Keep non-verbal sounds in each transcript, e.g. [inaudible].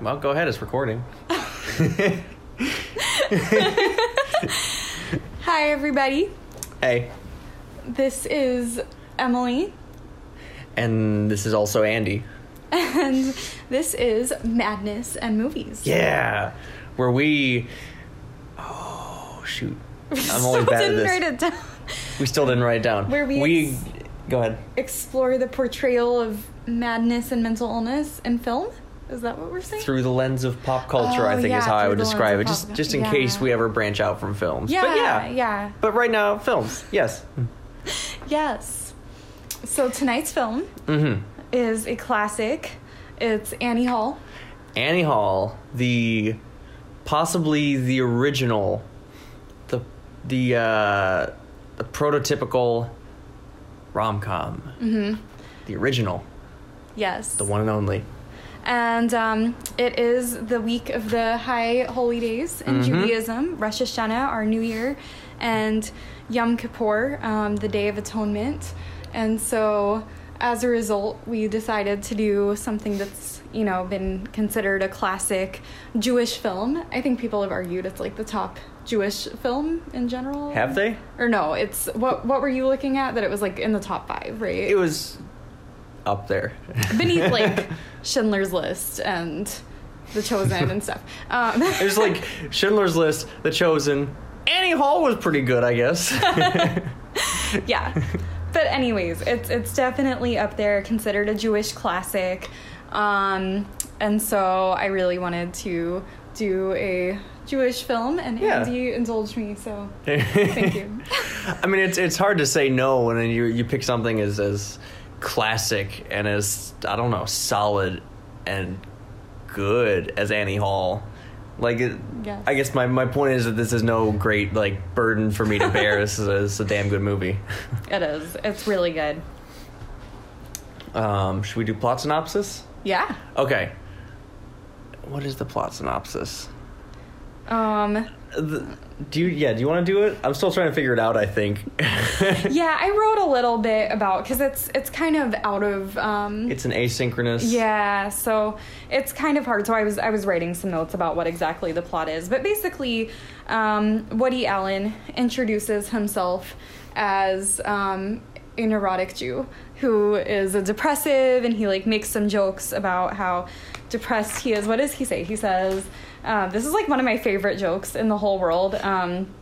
Well, go ahead. It's recording. [laughs] Hi, everybody. Hey. This is Emily, And this is also Andy. [laughs] and this is Madness and Movies. Yeah. Where we. Oh, shoot. [laughs] I'm always bad at didn't this. write it down. We still didn't write it down. Where we We. ex- Go ahead. Explore the portrayal of madness and mental illness in film. Is that what we're saying? Through the lens of pop culture, Oh, I think yeah, is how I would describe it. Just, just in yeah. case we ever branch out from films. yeah, But yeah. yeah, But right now, films. Yes. [laughs] yes. So tonight's film Mm-hmm. is a classic. It's Annie Hall. Annie Hall, the possibly the original, the the uh, the prototypical rom com, Mm-hmm. the original, Yes. the one and only. And um, it is the week of the high holy days in Mhm. Judaism, Rosh Hashanah, our New Year, and Yom Kippur, um, the Day of Atonement. And so, as a result, we decided to do something that's you know been considered a classic Jewish film. I think people have argued it's like the top Jewish film in general. Have they? Or no? It's what? What were you looking at? That it was like in the top five, right? It was up there. [laughs] beneath like Schindler's List and The Chosen and stuff. Um, [laughs] was like Schindler's List, The Chosen. Annie Hall was pretty good, I guess. [laughs] yeah, but anyways, it's it's definitely up there, considered a Jewish classic, um, and so I really wanted to do a Jewish film, and Yeah. Andy indulged me, so thank you. I mean, it's it's hard to say no when you you pick something as as classic and as I don't know solid and good as Annie Hall. Like, it, Yes. I guess my, my point is that this is no great like burden for me to bear. this is a, it's a damn good movie. [laughs] It is. It's really good. Um, should we do plot synopsis? Yeah. Okay. What is the plot synopsis? Um, do you yeah? Do you want to do it? I'm still trying to figure it out. I think. [laughs] yeah, I wrote a little bit about because it's it's kind of out of um, It's an asynchronous. Yeah, so it's kind of hard. So I was I was writing some notes about what exactly the plot is, but basically, um, Woody Allen introduces himself as um, a neurotic Jew who is a depressive, and he like makes some jokes about how depressed he is. What does he say? He says, uh, "This is like one of my favorite jokes in the whole world." Um,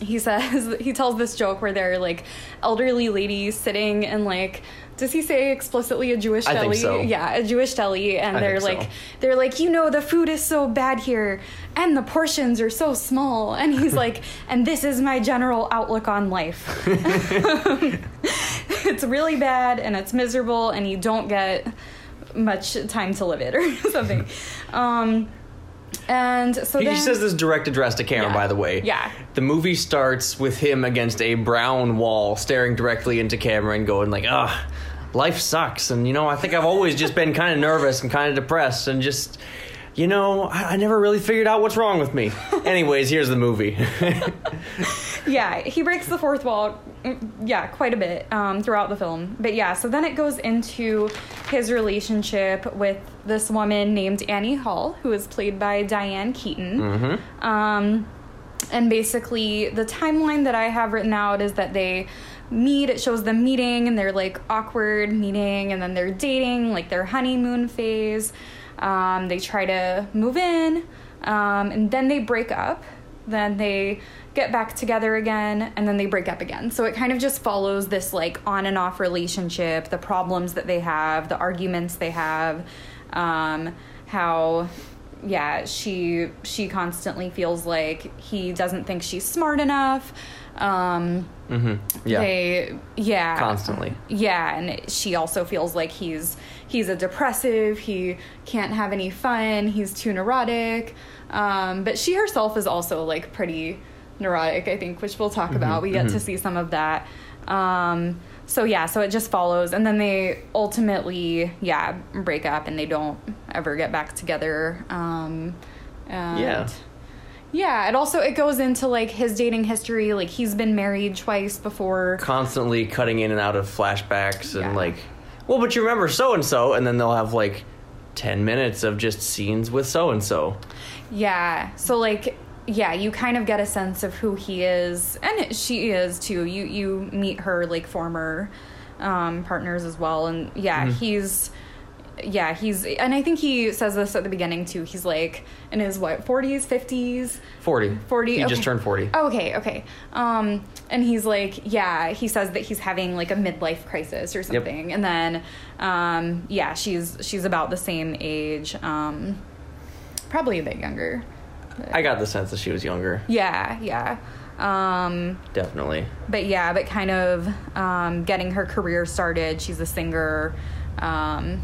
he says [laughs] he tells this joke where they're like elderly ladies sitting in like does he say explicitly a Jewish I deli? so. Yeah, a Jewish deli, and I they're like so. they're like you know the food is so bad here, and the portions are so small, and he's [laughs] like, and this is my general outlook on life. [laughs] [laughs] it's really bad, and it's miserable, and you don't get much time to live it or something. Um, and so He then, says this direct address to camera, Yeah. by the way. Yeah. The movie starts with him against a brown wall, staring directly into camera and going like, "Ah, life sucks." And you know, I think I've always just been kind of nervous and kind of depressed, and just, you know, I, I never really figured out what's wrong with me. [laughs] Anyways, here's the movie. [laughs] yeah, he breaks the fourth wall, mm, yeah, quite a bit um, throughout the film. But yeah, so then it goes into his relationship with this woman named Annie Hall, who is played by Diane Keaton. mm-hmm. Um, and basically, the timeline that I have written out is that they meet. It shows them meeting, and they're like awkward meeting, and then they're dating, like their honeymoon phase. Um, they try to move in, um, and then they break up. Then they get back together again, and then they break up again. So it kind of just follows this like on and off relationship, the problems that they have, the arguments they have, um, how yeah she she constantly feels like he doesn't think she's smart enough um Mm-hmm. Yeah. they yeah Constantly. yeah and she also feels like he's he's a depressive he can't have any fun he's too neurotic. Um but she herself is also like pretty neurotic i think which we'll talk about. We get to see some of that. Um so yeah so it just follows. And then they ultimately yeah break up and they don't ever get back together. Um Yeah. yeah it also it goes into like his dating history. Like he's been married twice before. Constantly cutting in and out of flashbacks and like, well, but you remember so and so, and then they'll have like 10 minutes of just scenes with so and so. Yeah. So like yeah, you kind of get a sense of who he is and she is too. You you meet her like former um partners as well and yeah, Mm-hmm. he's yeah, he's and I think he says this at the beginning too. He's like in his what, 40s, 50s? 40. 40 He just turned 40. Oh, okay, okay. Um, and he's like, yeah, he says that he's having like a midlife crisis or something. And then, um, yeah, she's she's about the same age, um, probably a bit younger. I got the sense that she was younger. Yeah, yeah. Um, Definitely. but yeah, but kind of um, getting her career started. She's a singer. Um,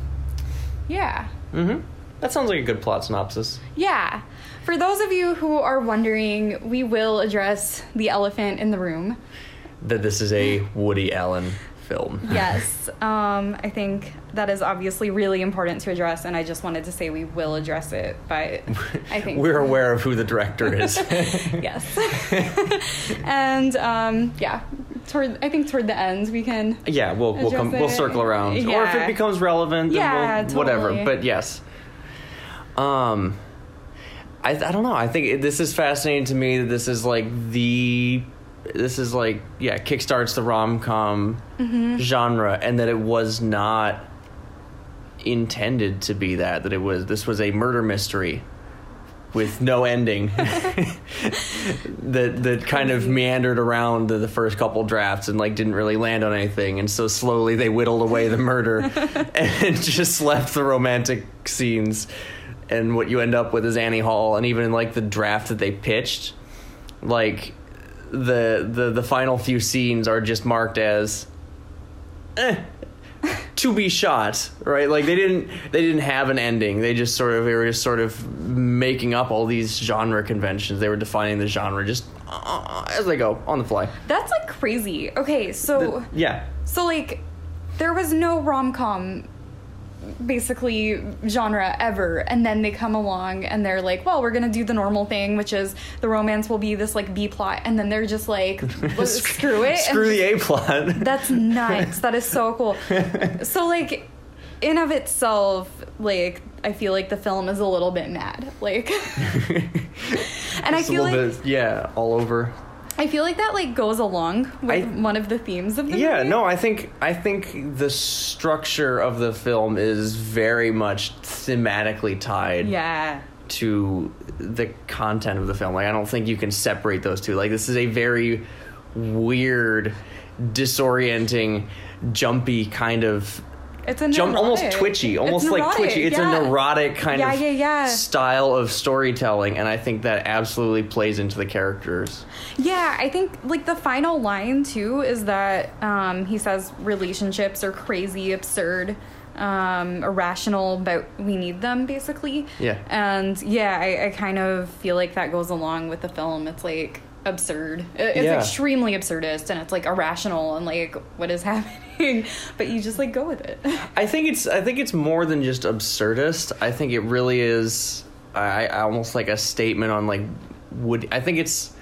yeah. Mm-hmm. That sounds like a good plot synopsis. Yeah. For those of you who are wondering, we will address the elephant in the room. That this is a Woody Allen film. [laughs] Yes, um, I think that is obviously really important to address, and I just wanted to say we will address it. But I think We're aware of who the director [laughs] is. [laughs] yes, and um, yeah, toward I think toward the end we can. yeah, we'll we'll come Address we'll circle around, or if it becomes relevant, then Yeah, we'll, whatever. But yes, um, I I don't know. I think it- this is fascinating to me. That this is like the this is like yeah kickstarts the rom com Mm-hmm. genre, and that it was not intended to be that. That it was this was a murder mystery with no ending [laughs] [laughs] that that kind of meandered around the, the first couple drafts and like didn't really land on anything and so slowly they whittled away the murder [laughs] and just left the romantic scenes and what you end up with is Annie Hall and even in like the draft that they pitched like the the the final few scenes are just marked as eh, to be shot, right? Like they didn't they didn't have an ending. They just sort of they were just sort of making up all these genre conventions. They were defining the genre just uh, as they go on the fly. That's like crazy. Okay, so Yeah. so like there was no rom com basically genre ever and then they come along and they're like well we're gonna do the normal thing which is the romance will be this like b plot and then they're just like [laughs] well, screw it Screw the A plot. [laughs] [laughs] That's nuts. that is so cool. So like in of itself, like I feel like the film is a little bit mad. Like and I feel like bit, yeah, all over. I feel like that like goes along with I- one of the themes of the film. Yeah, movie. no, I think I think the structure of the film is very much thematically tied Yeah. to the content of the film. Like I don't think you can separate those two. Like this is a very weird, disorienting, jumpy kind of It's a jump almost neurotic- twitchy, it's almost like twitchy. It's yeah. a neurotic kind Yeah, of yeah. style of storytelling and I think that absolutely plays into the characters. Yeah, I think like the final line too is that um, he says relationships are crazy, absurd, um, irrational, but we need them basically. Yeah. And yeah, I, I kind of feel like that goes along with the film. It's like absurd. It's Yeah. extremely absurdist, and it's like irrational and like what is [laughs] happening, but you just like go with it. [laughs] I think it's I think it's more than just absurdist. I think it really is I, I almost like a statement on like would I think it's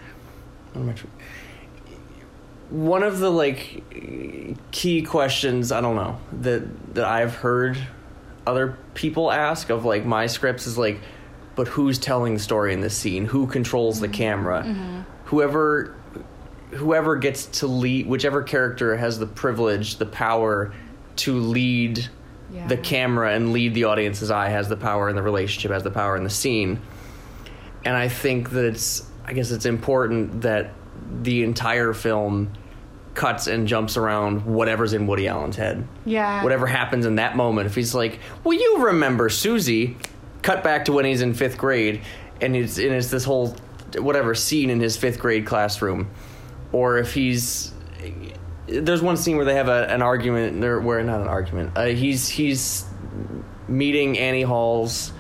what am I one of the like key questions I don't know that that I've heard other people ask of like my scripts is like but who's telling the story in this scene who controls the mm-hmm. camera mm-hmm. Whoever whoever gets to lead whichever character has the privilege the power to lead the camera and lead the audience's eye has the power and the relationship has the power in the scene. And i think that it's i guess it's important that the entire film cuts and jumps around whatever's in woody allen's head. Yeah. whatever happens in that moment. If he's like well you remember susie cut back to when he's in fifth grade and it's and it's this whole whatever scene in his fifth grade classroom or if he's there's one scene where they have a, an argument or where not an argument uh, he's he's meeting annie hall's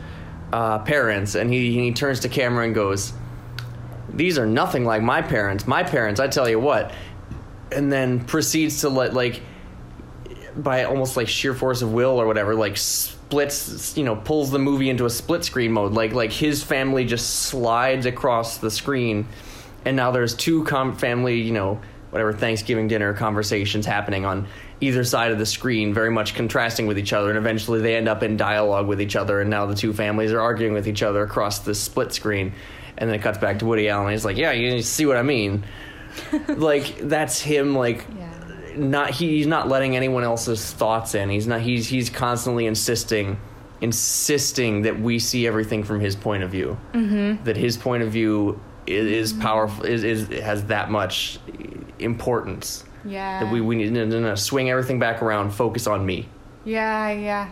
uh, parents and he, he turns to camera and goes these are nothing like my parents my parents i tell you what and then proceeds to let like by almost like sheer force of will or whatever like splits you know pulls the movie into a split screen mode like like his family just slides across the screen and now there's two com- family you know whatever thanksgiving dinner conversations happening on either side of the screen, very much contrasting with each other, and eventually they end up in dialogue with each other, and now the two families are arguing with each other across the split screen, and then it cuts back to Woody Allen. And he's like, "Yeah, you see what I mean." [laughs] like that's him like Yeah. Not he, he's not letting anyone else's thoughts in. He's not he's he's constantly insisting insisting that we see everything from his point of view. Mm-hmm. That his point of view is, is powerful is, is has that much importance. Yeah. That we we need to, to swing everything back around, focus on me. Yeah, yeah.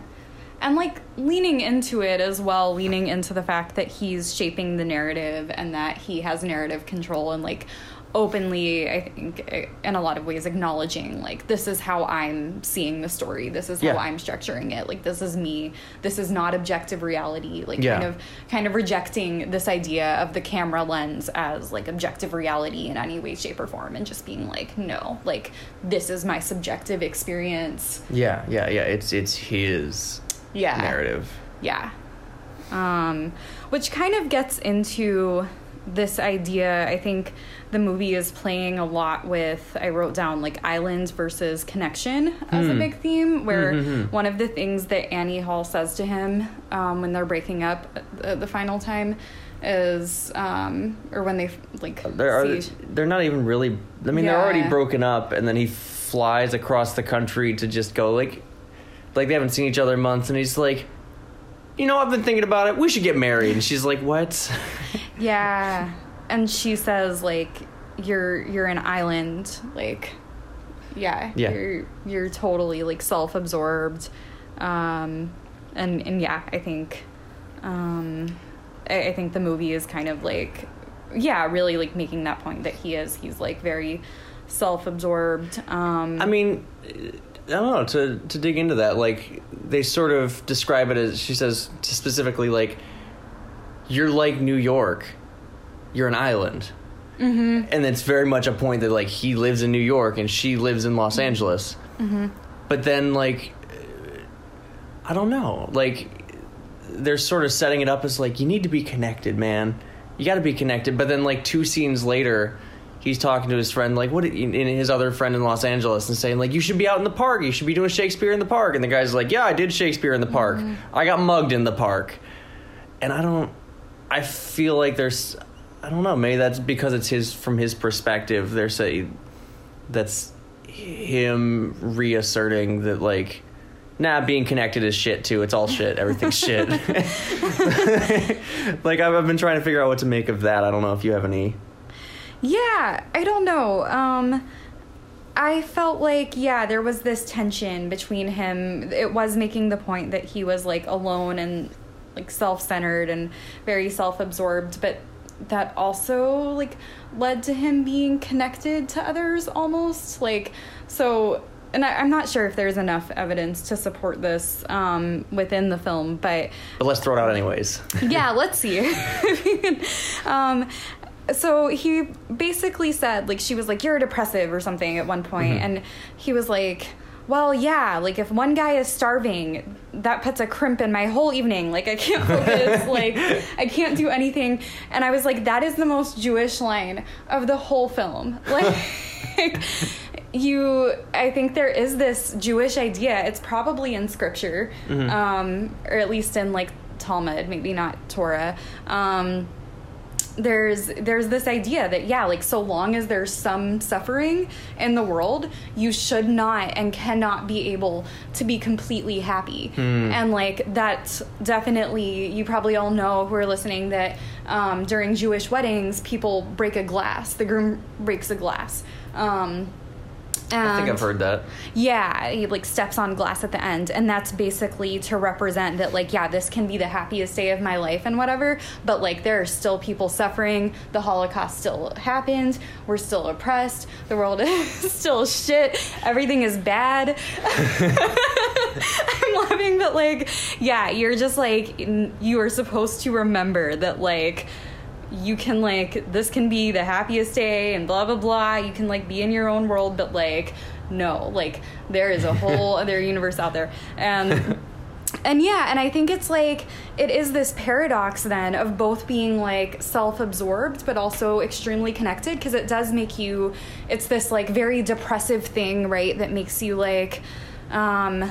And like leaning into it as well, leaning into the fact that he's shaping the narrative and that he has narrative control and like openly, I think, in a lot of ways, acknowledging like this is how I'm seeing the story, this is how I'm structuring it, like this is me, this is not objective reality, like Yeah. kind of kind of rejecting this idea of the camera lens as like objective reality in any way, shape, or form, and just being like, no, like this is my subjective experience. Yeah, yeah, yeah. It's it's his Yeah. narrative. Yeah. Um, which kind of gets into this idea. I think the movie is playing a lot with, I wrote down like islands versus connection as a Hmm. big theme, where Mhm. one of the things that Annie Hall says to him um, when they're breaking up the, the final time is, um, or when they like, They're see- they're not even really. I mean, they're already broken up, and then he flies across the country to just go like, like they haven't seen each other in months, and he's like, you know, I've been thinking about it. We should get married. And she's like, what? [laughs] Yeah. And she says like you're you're an island like yeah, Yeah. you're you're totally like self-absorbed um and and yeah, I think um I, I think the movie is kind of like yeah, really like making that point that he is he's like very self-absorbed um I mean, I don't know. To to dig into that, like they sort of describe it as she says specifically like, you're like New York, you're an island. mhm and it's very much a point that like he lives in New York and she lives in Los Angeles. mhm But then like I don't know, like they're sort of setting it up as like you need to be connected, man. You got to be connected. But then like two scenes later, he's talking to his friend like what in his other friend in Los Angeles and saying like you should be out in the park. You should be doing Shakespeare in the park. And the guy's like, "Yeah, I did Shakespeare in the park. Mm-hmm. I got mugged in the park." And I don't I feel like there's I don't know, maybe that's because it's his from his perspective. There's a that's him reasserting that like nah being connected is shit too it's all shit everything's [laughs] shit [laughs] like I've, I've been trying to figure out what to make of that i don't know if you have any Yeah, I don't know. Um I felt like yeah, there was this tension between him. It was making the point that he was like alone and like self-centered and very self-absorbed, but that also like led to him being connected to others almost like so and I, I'm not sure if there's enough evidence to support this um, within the film, but but let's throw it out anyways yeah, let's see. [laughs] um, so he basically said, like, she was like, "You're depressive" or something at one point, and he was like. Well, yeah, like if one guy is starving, that puts a crimp in my whole evening. Like I can't [laughs] focus, like I can't do anything. And I was like, that is the most Jewish line of the whole film. [laughs] Like you I think there is this Jewish idea. It's probably in scripture, um, or at least in like Talmud, maybe not Torah. Um, there's there's this idea that yeah, like so long as there's some suffering in the world, you should not and cannot be able to be completely happy. And like that's definitely you probably all know who are listening that um, during Jewish weddings, people break a glass. The groom breaks a glass. Um, i think i've heard that yeah, he like steps on glass at the end, and that's basically to represent that, like, yeah, this can be the happiest day of my life and whatever, but like, there are still people suffering. The Holocaust still happened. We're still oppressed. The world [laughs] is still shit. Everything is bad. [laughs] I'm laughing, but like, yeah, you're just like, you are supposed to remember that, like, you can like this can be the happiest day and blah blah blah. You can like be in your own world but like no like there is a whole [laughs] other universe out there. And and yeah, and I think it's like it is this paradox then of both being like self-absorbed but also extremely connected because it does make you it's this like very depressive thing, right, that makes you like um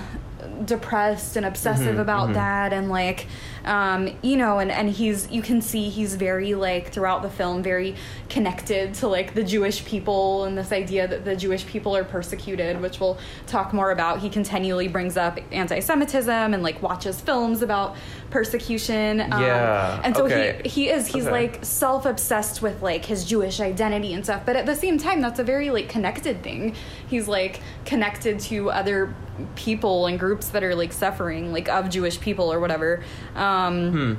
depressed and obsessive Mm-hmm, about that and like um you know and and he's you can see he's very like throughout the film very connected to like the Jewish people and this idea that the Jewish people are persecuted which we'll talk more about he continually brings up anti-semitism and like watches films about persecution um, Yeah, and so okay. he he is he's Okay. like self-obsessed with like his Jewish identity and stuff but at the same time that's a very like connected thing he's like connected to other people and groups that are like suffering like of Jewish people or whatever um Hmm.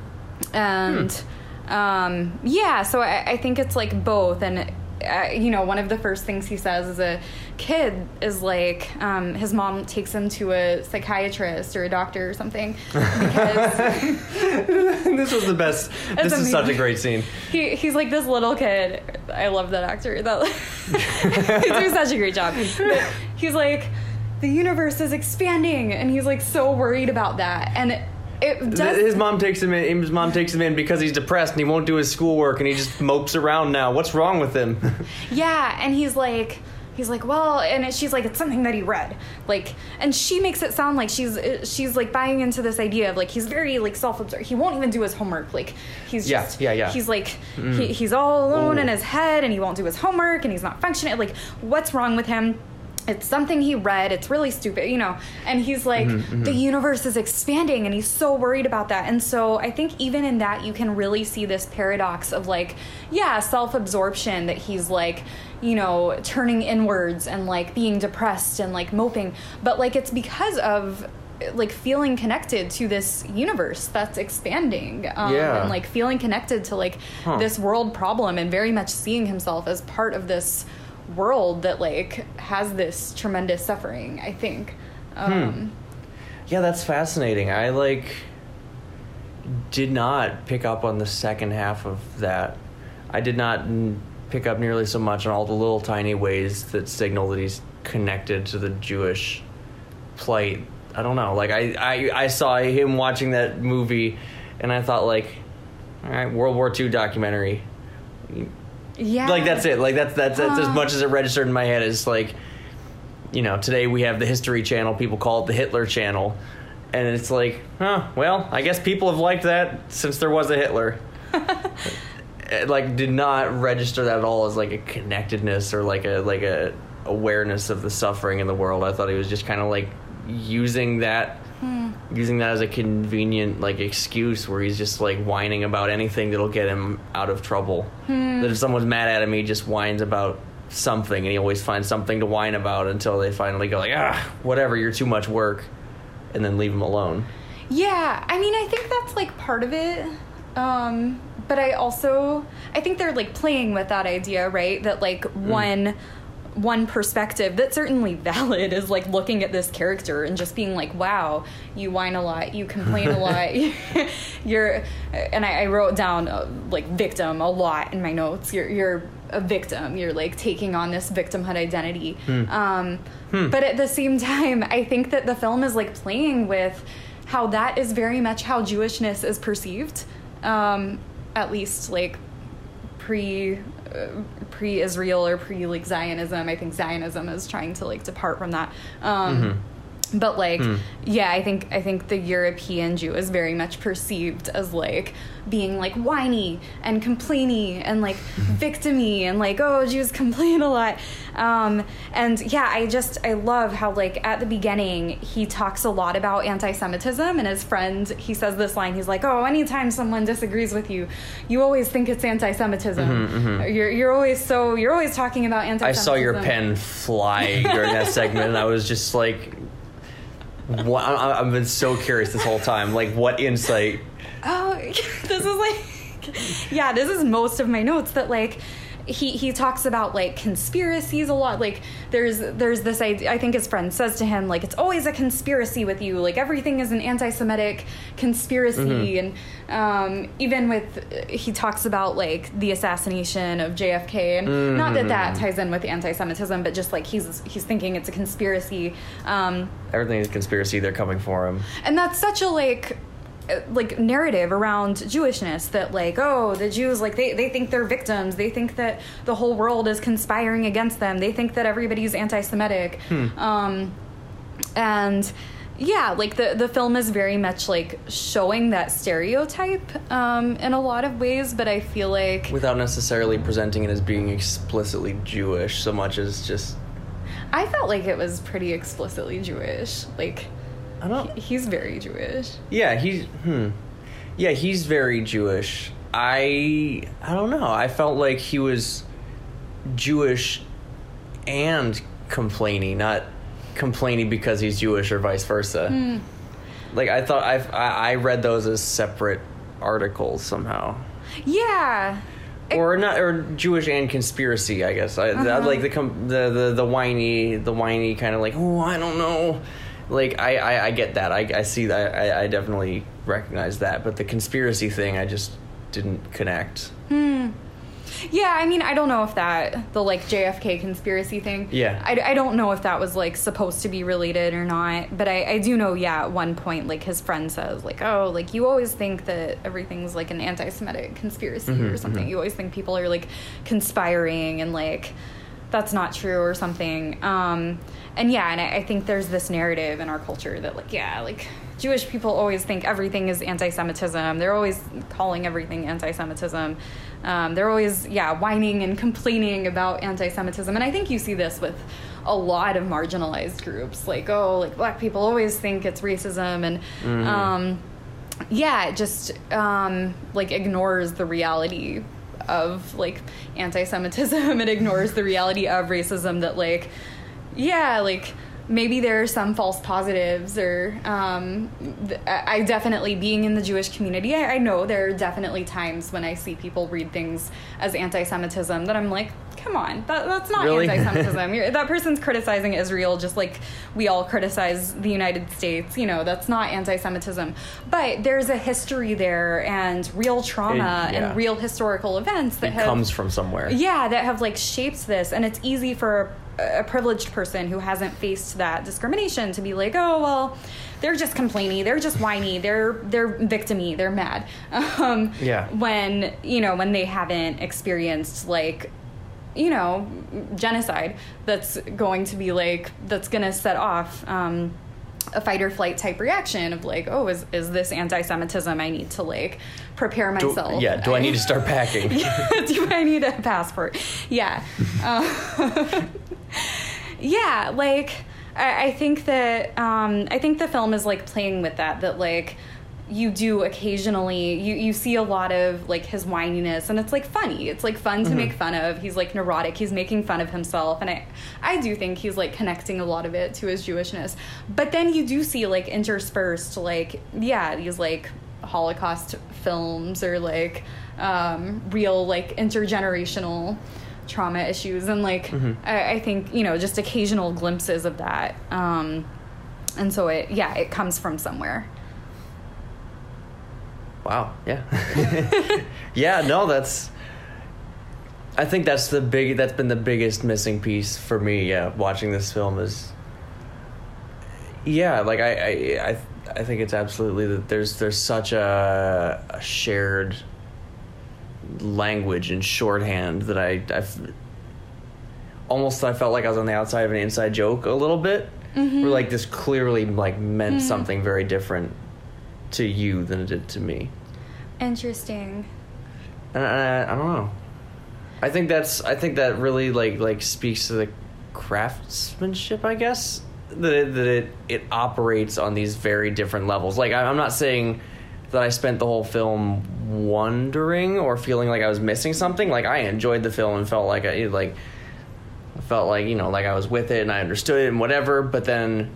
and um yeah so I, I think it's like both and uh, you know one of the first things he says as a kid is like um, his mom takes him to a psychiatrist or a doctor or something because [laughs] this was the best. [laughs] this is such a great scene. he, he's like this little kid. I love that actor. That he's doing such a great job. But he's like, the universe is expanding, and he's like so worried about that. And it does. His mom takes him in. His mom takes him in because he's depressed and he won't do his schoolwork and he just mopes around now. What's wrong with him? [laughs] yeah, and he's like. He's like, well, and she's like, it's something that he read, like, and she makes it sound like she's uh, she's like buying into this idea of like he's very like self-absorbed. He won't even do his homework. Like, he's Yeah, just yeah, yeah. He's like, he, he's all alone in his head, and he won't do his homework, and he's not functioning. Like, what's wrong with him? It's something he read. It's really stupid, you know. And he's like, the universe is expanding, and he's so worried about that. And so I think even in that, you can really see this paradox of like, yeah, self absorption that he's like, you know, turning inwards and like being depressed and like moping. But like, it's because of like feeling connected to this universe that's expanding um, Yeah. and like feeling connected to like Huh. this world problem and very much seeing himself as part of this world that like has this tremendous suffering i think um yeah, that's fascinating. I like did not pick up on the second half of that. I did not n- pick up nearly so much on all the little tiny ways that signal that he's connected to the Jewish plight. I don't know. Like I, I, I saw him watching that movie, and I thought like, all right, World War II documentary. Yeah Like that's it. Like that's that's that's as much as it registered in my head. Is like, you know, today we have the History Channel. People call it the Hitler Channel, and it's like, huh? Well, I guess people have liked that since there was a Hitler. [laughs] it, like did not register that at all as like a connectedness or like a like a awareness of the suffering in the world. I thought he was just kind of like using that using that as a convenient like excuse where he's just like whining about anything that'll get him out of trouble. That if someone's mad at him, he just whines about something and he always finds something to whine about until they finally go like, "Ah, whatever, you're too much work." And then leave him alone. Yeah, I mean, I think that's like part of it. Um, but I also, I think they're like playing with that idea, right? That like one, one perspective that's certainly valid is like looking at this character and just being like, wow, you whine a lot, you complain a lot, [laughs] [laughs] you're, and I, I wrote down uh, like victim a lot in my notes. You're, you're a victim. You're like taking on this victimhood identity. Um, But at the same [laughs] time, I think that the film is like playing with how that is very much how Jewishness is perceived, um, at least like pre uh, pre Israel or pre like Zionism. I think Zionism is trying to like depart from that. Um, But like, hmm. yeah, I think I think the European Jew is very much perceived as like being like whiny and complainy and like hmm. victimy and like oh Jews [laughs] complain a lot. Um, and yeah, I just I love how like at the beginning he talks a lot about anti-Semitism and his friend he says this line he's like oh anytime someone disagrees with you, you always think it's anti-Semitism. Mm-hmm, mm-hmm. You're you're always so you're always talking about anti-Semitism. I saw your pen fly during that segment, and I was just like, "What?" I- I've been so curious this whole time. Like, what insight? Oh, [laughs] this is like, [laughs] yeah, this is most of my notes that like, he he talks about like conspiracies a lot like there's there's this idea i think his friend says to him like it's always a conspiracy with you like everything is an anti-semitic conspiracy. And um, even with he talks about like the assassination of jfk and not that that ties in with anti-semitism but just like he's he's thinking it's a conspiracy. Um, Everything is a conspiracy. They're coming for him. and that's such a like like narrative around jewishness that like oh the jews like they, they think they're victims. They think that the whole world is conspiring against them. They think that everybody's anti-semitic. Um, and yeah like the, the film is very much like showing that stereotype um, in a lot of ways but i feel like Without necessarily presenting it as being explicitly Jewish so much as just. i felt like it was pretty explicitly jewish. Like I don't. he's very jewish Yeah, he's hmm. Yeah, he's very Jewish. I I don't know. I felt like he was Jewish and complaining, not complaining because he's Jewish or vice versa. Like I thought I've, I I read those as separate articles somehow. yeah Or not, or Jewish and conspiracy. I guess I, I like the, com- the the the whiny, the whiny kind of like, oh, I don't know. Like I, I, I get that. I, I see that. I, I definitely recognize that. But the conspiracy thing, I just didn't connect. Hmm. Yeah, I mean, I don't know if that the like JFK conspiracy thing. Yeah. I, I don't know if that was like supposed to be related or not, but I, I do know. Yeah, at one point, like his friend says, like, oh, like you always think that everything's like an anti-Semitic conspiracy Mm-hmm, or something. You always think people are like conspiring and like that's not true or something. Um, and yeah, and I, I think there's this narrative in our culture that like yeah, like Jewish people always think everything is anti-Semitism. They're always calling everything anti-Semitism. Um, they're always yeah whining and complaining about anti-Semitism, and I think you see this with a lot of marginalized groups. Like oh, like black people always think it's racism, and um, yeah, it just um, like ignores the reality of like anti-Semitism. [laughs] it ignores the reality of racism. That like yeah, like maybe there are some false positives or um, I definitely being in the Jewish community, I, I know there are definitely times when I see people read things as anti-Semitism that I'm like, come on, that, that's not Really? anti-Semitism. [laughs] You're, that person's criticizing Israel just like we all criticize the United States. You know, that's not anti-Semitism. But there's a history there and real trauma It- yeah. and real historical events that It have comes from somewhere. yeah that have like shaped this and it's easy for a, a privileged person who hasn't faced that discrimination to be like oh well they're just complaining they're just whiny they're they're victimy they're mad [laughs] um, Yeah. when you know when they haven't experienced like you know genocide that's going to be like that's going to set off um, a fight or flight type reaction of like oh is, is this anti-semitism i need to like prepare Do- myself yeah. Do I need to start packing? [laughs] do I need a passport? Yeah. Uh, [laughs] [laughs] yeah, like I, I think that um, I think the film is like playing with that. That like you do occasionally you you see a lot of like his whininess and it's like funny. It's like fun to make fun of. He's like neurotic. He's making fun of himself and i i do think he's like connecting a lot of it to his jewishness. But then you do see like interspersed like yeah these like holocaust films or like um real like intergenerational trauma issues. And like I, I think you know just occasional glimpses of that. Um and so it yeah it comes from somewhere Wow. Yeah. [laughs] yeah. No, that's. I think that's the big. That's been the biggest missing piece for me. Yeah, watching this film is. Yeah, like I, I, I, I think it's absolutely that. There's there's such a, a shared language and shorthand that I, I've almost I felt like I was on the outside of an inside joke a little bit. Where mm-hmm. like this clearly like meant mm-hmm. something very different to you than it did to me. interesting And I, I don't know. I think that's I think that really like like speaks to the craftsmanship, I guess. That it, that it it operates on these very different levels. Like I, I'm not saying that I spent the whole film wondering or feeling like I was missing something. Like I enjoyed the film and felt like I like felt like you know like I was with it and I understood it and whatever. But then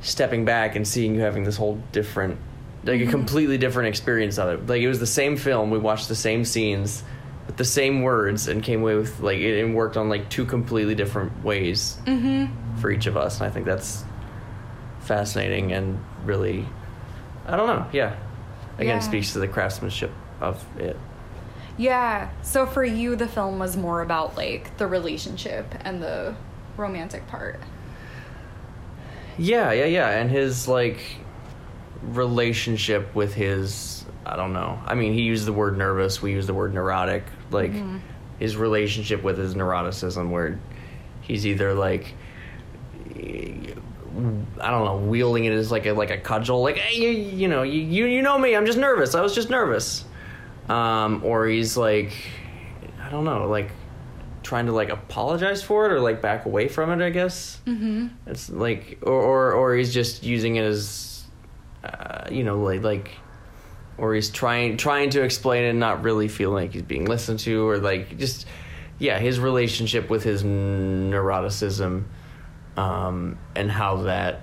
stepping back and seeing you having this whole different like a completely different experience of it. Like it was the same film, we watched the same scenes, with the same words and came away with like it, and worked on like two completely different ways mm-hmm. for each of us. And I think that's fascinating and really, I don't know. Yeah, again, Yeah. speaks to the craftsmanship of it. Yeah. So for you, the film was more about like the relationship and the romantic part. Yeah, yeah, yeah, and his like relationship with his I don't know. I mean, he used the word nervous, we use the word neurotic. Like his relationship with his neuroticism where he's either like I don't know, wielding it as like a like a cudgel, like hey, you, you know, you, you you know me, I'm just nervous. I was just nervous. Um, or he's like I don't know, like trying to like apologize for it or like back away from it, I guess. Mm-hmm. It's like, or or, or he's just using it as, uh, you know, like like, or he's trying trying to explain it, and not really feeling like he's being listened to, or like just, yeah, his relationship with his neuroticism, um, and how that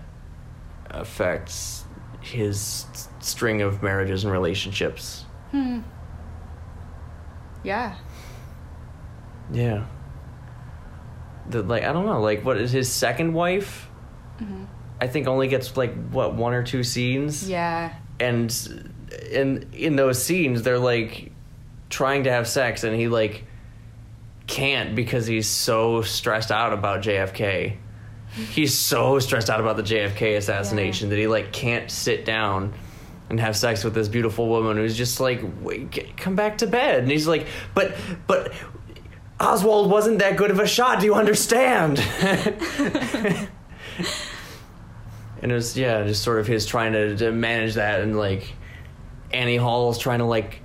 affects his string of marriages and relationships. Hmm. Yeah. Yeah. The like I don't know like what is his second wife? I think only gets like what one or two scenes. Yeah. And in in those scenes they're like trying to have sex and he like can't because he's so stressed out about JFK. He's so stressed out about the JFK assassination that he like can't sit down and have sex with this beautiful woman who's just like Wait, come back to bed and he's like but but Oswald wasn't that good of a shot do you understand [laughs] [laughs] and it was yeah just sort of his trying to, to manage that and like Annie Hall's trying to like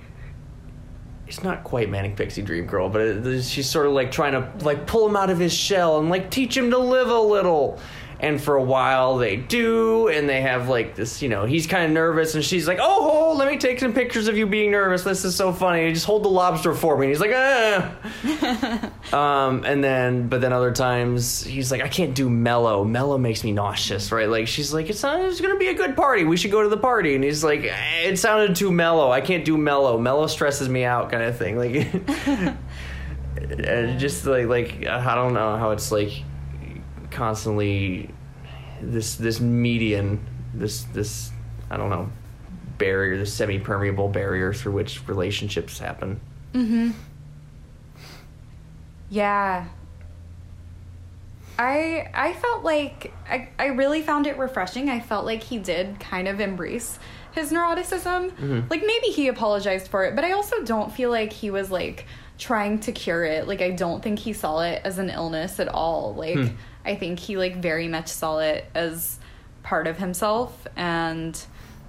it's not quite manic pixie dream girl but it, she's sort of like trying to like pull him out of his shell and like teach him to live a little and for a while they do and they have like this you know he's kind of nervous and she's like oh, let me take some pictures of you being nervous this is so funny just hold the lobster for me and he's like ah [laughs] um, and then, but then other times he's like, I can't do mellow. Mellow makes me nauseous, right? Like she's like, it's not. It's gonna be a good party. We should go to the party. And he's like, it sounded too mellow. I can't do mellow. Mellow stresses me out, kind of thing. Like, [laughs] [laughs] just like like I don't know how it's like constantly this this median this this I don't know barrier this semi permeable barrier through which relationships happen. Mhm yeah. I I felt like I, I really found it refreshing. I felt like he did kind of embrace his neuroticism. Like maybe he apologized for it, but I also don't feel like he was like trying to cure it. Like I don't think he saw it as an illness at all. Like I think he like very much saw it as part of himself and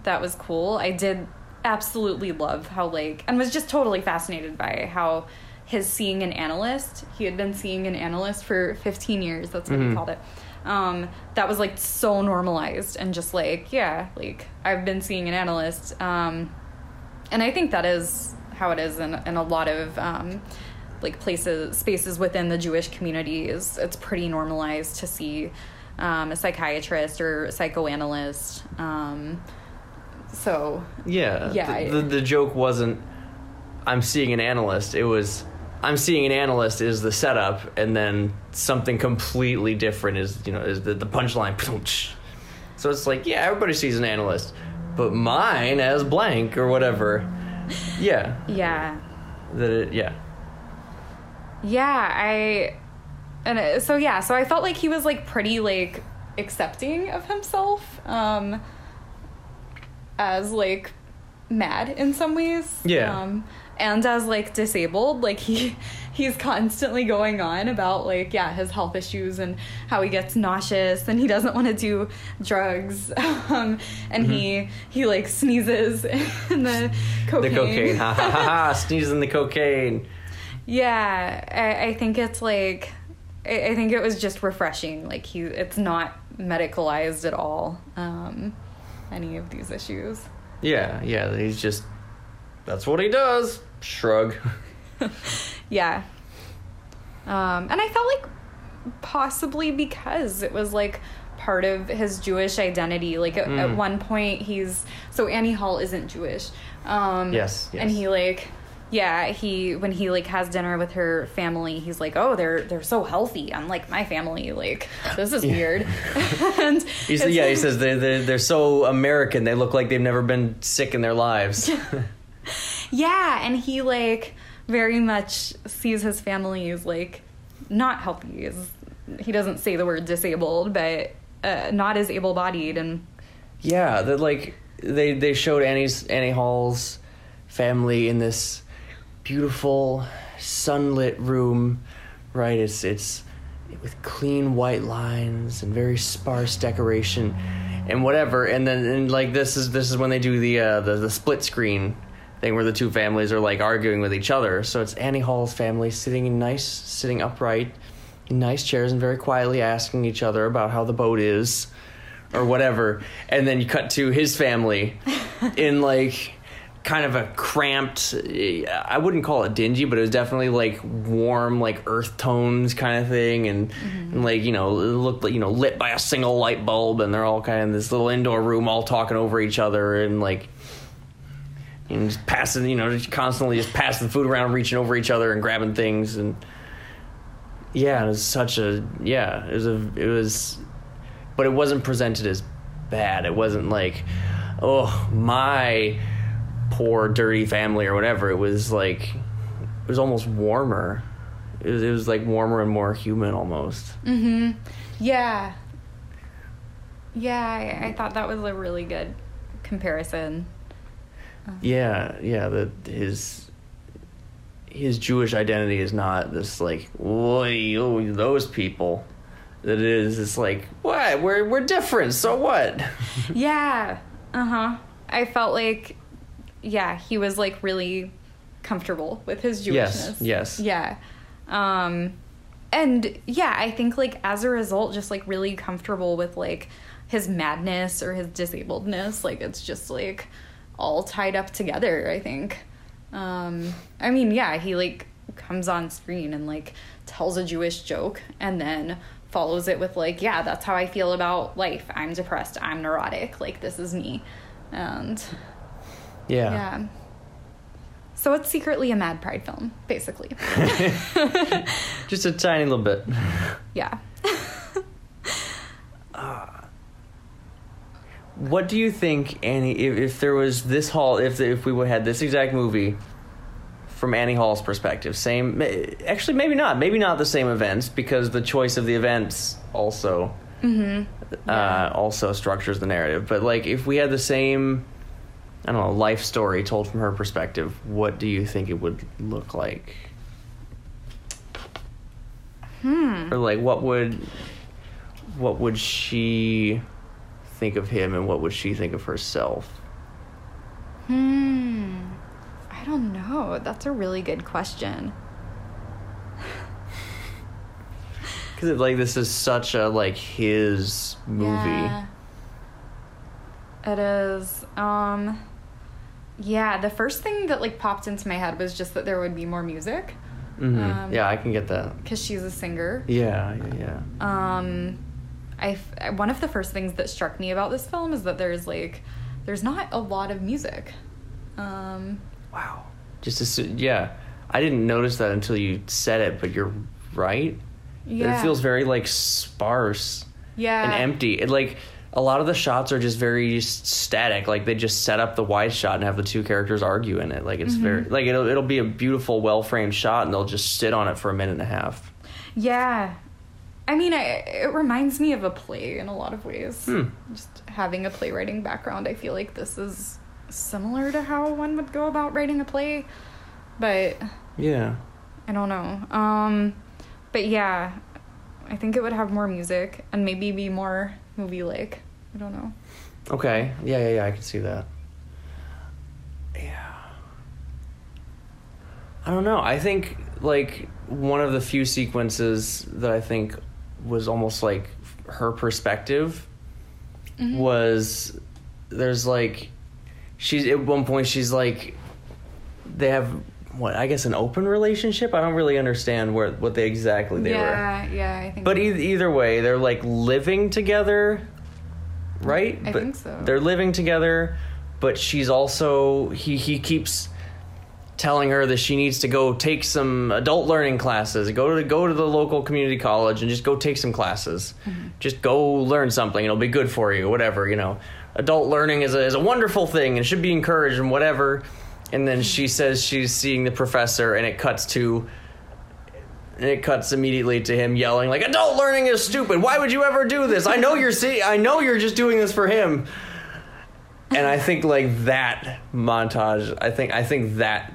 that was cool. I did absolutely love how like and was just totally fascinated by how his seeing an analyst, he had been seeing an analyst for 15 years, that's what he called it. Um, that was like so normalized and just like, yeah, like I've been seeing an analyst. Um, and I think that is how it is in, in a lot of um, like places, spaces within the Jewish communities. It's pretty normalized to see um, a psychiatrist or a psychoanalyst. Um, so Yeah. Yeah, The, the, the joke wasn't I'm seeing an analyst. It was I'm seeing an analyst is the setup, and then something completely different is you know is the, the punchline. [laughs] So it's like yeah, everybody sees an analyst, but mine as blank or whatever. Yeah. yeah, That it yeah. Yeah, I and uh, so yeah, so I felt like he was like pretty like accepting of himself um as like mad in some ways. Yeah. Um and as like disabled, like he [laughs] he's constantly going on about like yeah, his health issues and how he gets nauseous and he doesn't want to do drugs. [laughs] Um and he he like sneezes [laughs] in the cocaine. The cocaine. Ha ha ha ha. Sneezing the cocaine. Yeah, I, I think it's like I, I think it was just refreshing. Like he, it's not medicalized at all. Um, any of these issues. Yeah, yeah. He's just that's what he does. Shrug. [laughs] Yeah. Um, and I felt like possibly because it was like part of his Jewish identity. Like at, at one point, he's so Annie Hall isn't Jewish. Um, Yes, And he like yeah, he when he like has dinner with her family, he's like, "Oh, they're they're so healthy, I'm like, my family. Like this is weird." [laughs] and He's, yeah, he says they're, they're they're so American. They look like they've never been sick in their lives. [laughs] Yeah, and he like very much sees his family as like not healthy. As he doesn't say the word disabled, but uh, not as able-bodied and Yeah, that like they they showed Annie's Annie Hall's family in this beautiful sunlit room, right? It's it's with clean white lines and very sparse decoration and whatever. And then and like this is this is when they do the uh, the the split screen thing where the two families are like arguing with each other. So it's Annie Hall's family sitting in nice sitting upright in nice chairs and very quietly asking each other about how the boat is or whatever. And then you cut to his family [laughs] in like kind of a cramped I wouldn't call it dingy, but it was definitely like warm, like earth tones kind of thing. And, mm-hmm. and like, you know, it looked like, you know, lit by a single light bulb. And they're all kind of in this little indoor room all talking over each other. And like you know, just passing, you know, just constantly just passing food around, reaching over each other and grabbing things. And yeah, it was such a yeah, it was a it was but it wasn't presented as bad. It wasn't like, oh, my poor dirty family or whatever. It was like it was almost warmer. It was, it was like warmer and more human almost. Mm-hmm. yeah, yeah. I, I thought that was a really good comparison. Yeah, yeah, that his his Jewish identity is not this like, "Oi, oh, those people." That it is it's like, what? We're we're different, so what? [laughs] Yeah. Uh huh. I felt like, yeah, he was like really comfortable with his Jewishness. Yes, yes. Yeah. Um, and yeah, I think like as a result, just like really comfortable with like his madness or his disabledness. Like it's just like all tied up together. I think. Um, I mean, yeah, he like comes on screen and like tells a Jewish joke and then follows it with like, yeah, that's how I feel about life. I'm depressed. I'm neurotic. Like this is me. And Yeah. yeah. So it's secretly a Mad Pride film, basically. [laughs] Just a tiny little bit. yeah. [laughs] What do you think, Annie? If, if there was this Hall, if if we had this exact movie from Annie Hall's perspective, same. Actually, maybe not. Maybe not the same events because the choice of the events also Mhm. uh, also structures the narrative. But like, if we had the same, I don't know, life story told from her perspective, what do you think it would look like? Hmm. Or like, what would what would she think of him, and what would she think of herself? Hmm. I don't know. That's a really good question. [laughs] Because like this is such a like his movie. Yeah. It is. Um yeah, the first thing that like popped into my head was just that there would be more music Mhm. Um, yeah, I can get that. cuz she's a singer. Yeah, yeah, yeah. Um I f- one of the first things that struck me about this film is that there's like there's not a lot of music. Um Wow. Just as yeah, I didn't notice that until you said it, but you're right. yeah. It feels very like sparse yeah. and empty. It like a lot of the shots are just very static. Like they just set up the wide shot and have the two characters argue in it. Like it's very like it'll it'll be a beautiful, well framed shot, and they'll just sit on it for a minute and a half. Yeah. I mean, I, it reminds me of a play in a lot of ways. Hmm. Just having a playwriting background, I feel like this is similar to how one would go about writing a play, but Yeah. I don't know. Um, but yeah, I think it would have more music and maybe be more movie like. I don't know. Okay. Yeah, yeah, yeah. I can see that. Yeah. I don't know. I think like one of the few sequences that I think was almost like her perspective mm-hmm. was there's like she's at one point she's like they have what I guess an open relationship. I don't really understand where what they exactly they were. yeah, yeah, I think. But e- either way, they're like living together, right? I but think so. They're living together, but she's also he he keeps telling her that she needs to go take some adult learning classes, go to the, go to the local community college and just go take some classes. Mm-hmm. Just go learn something. It'll be good for you, whatever, you know. Adult learning is a, is a wonderful thing and should be encouraged and whatever. And then she says she's seeing the professor and it cuts to and it cuts immediately to him yelling like adult learning is stupid. Why would you ever do this? I know you're see I know you're just doing this for him. And I think like that montage, I think I think that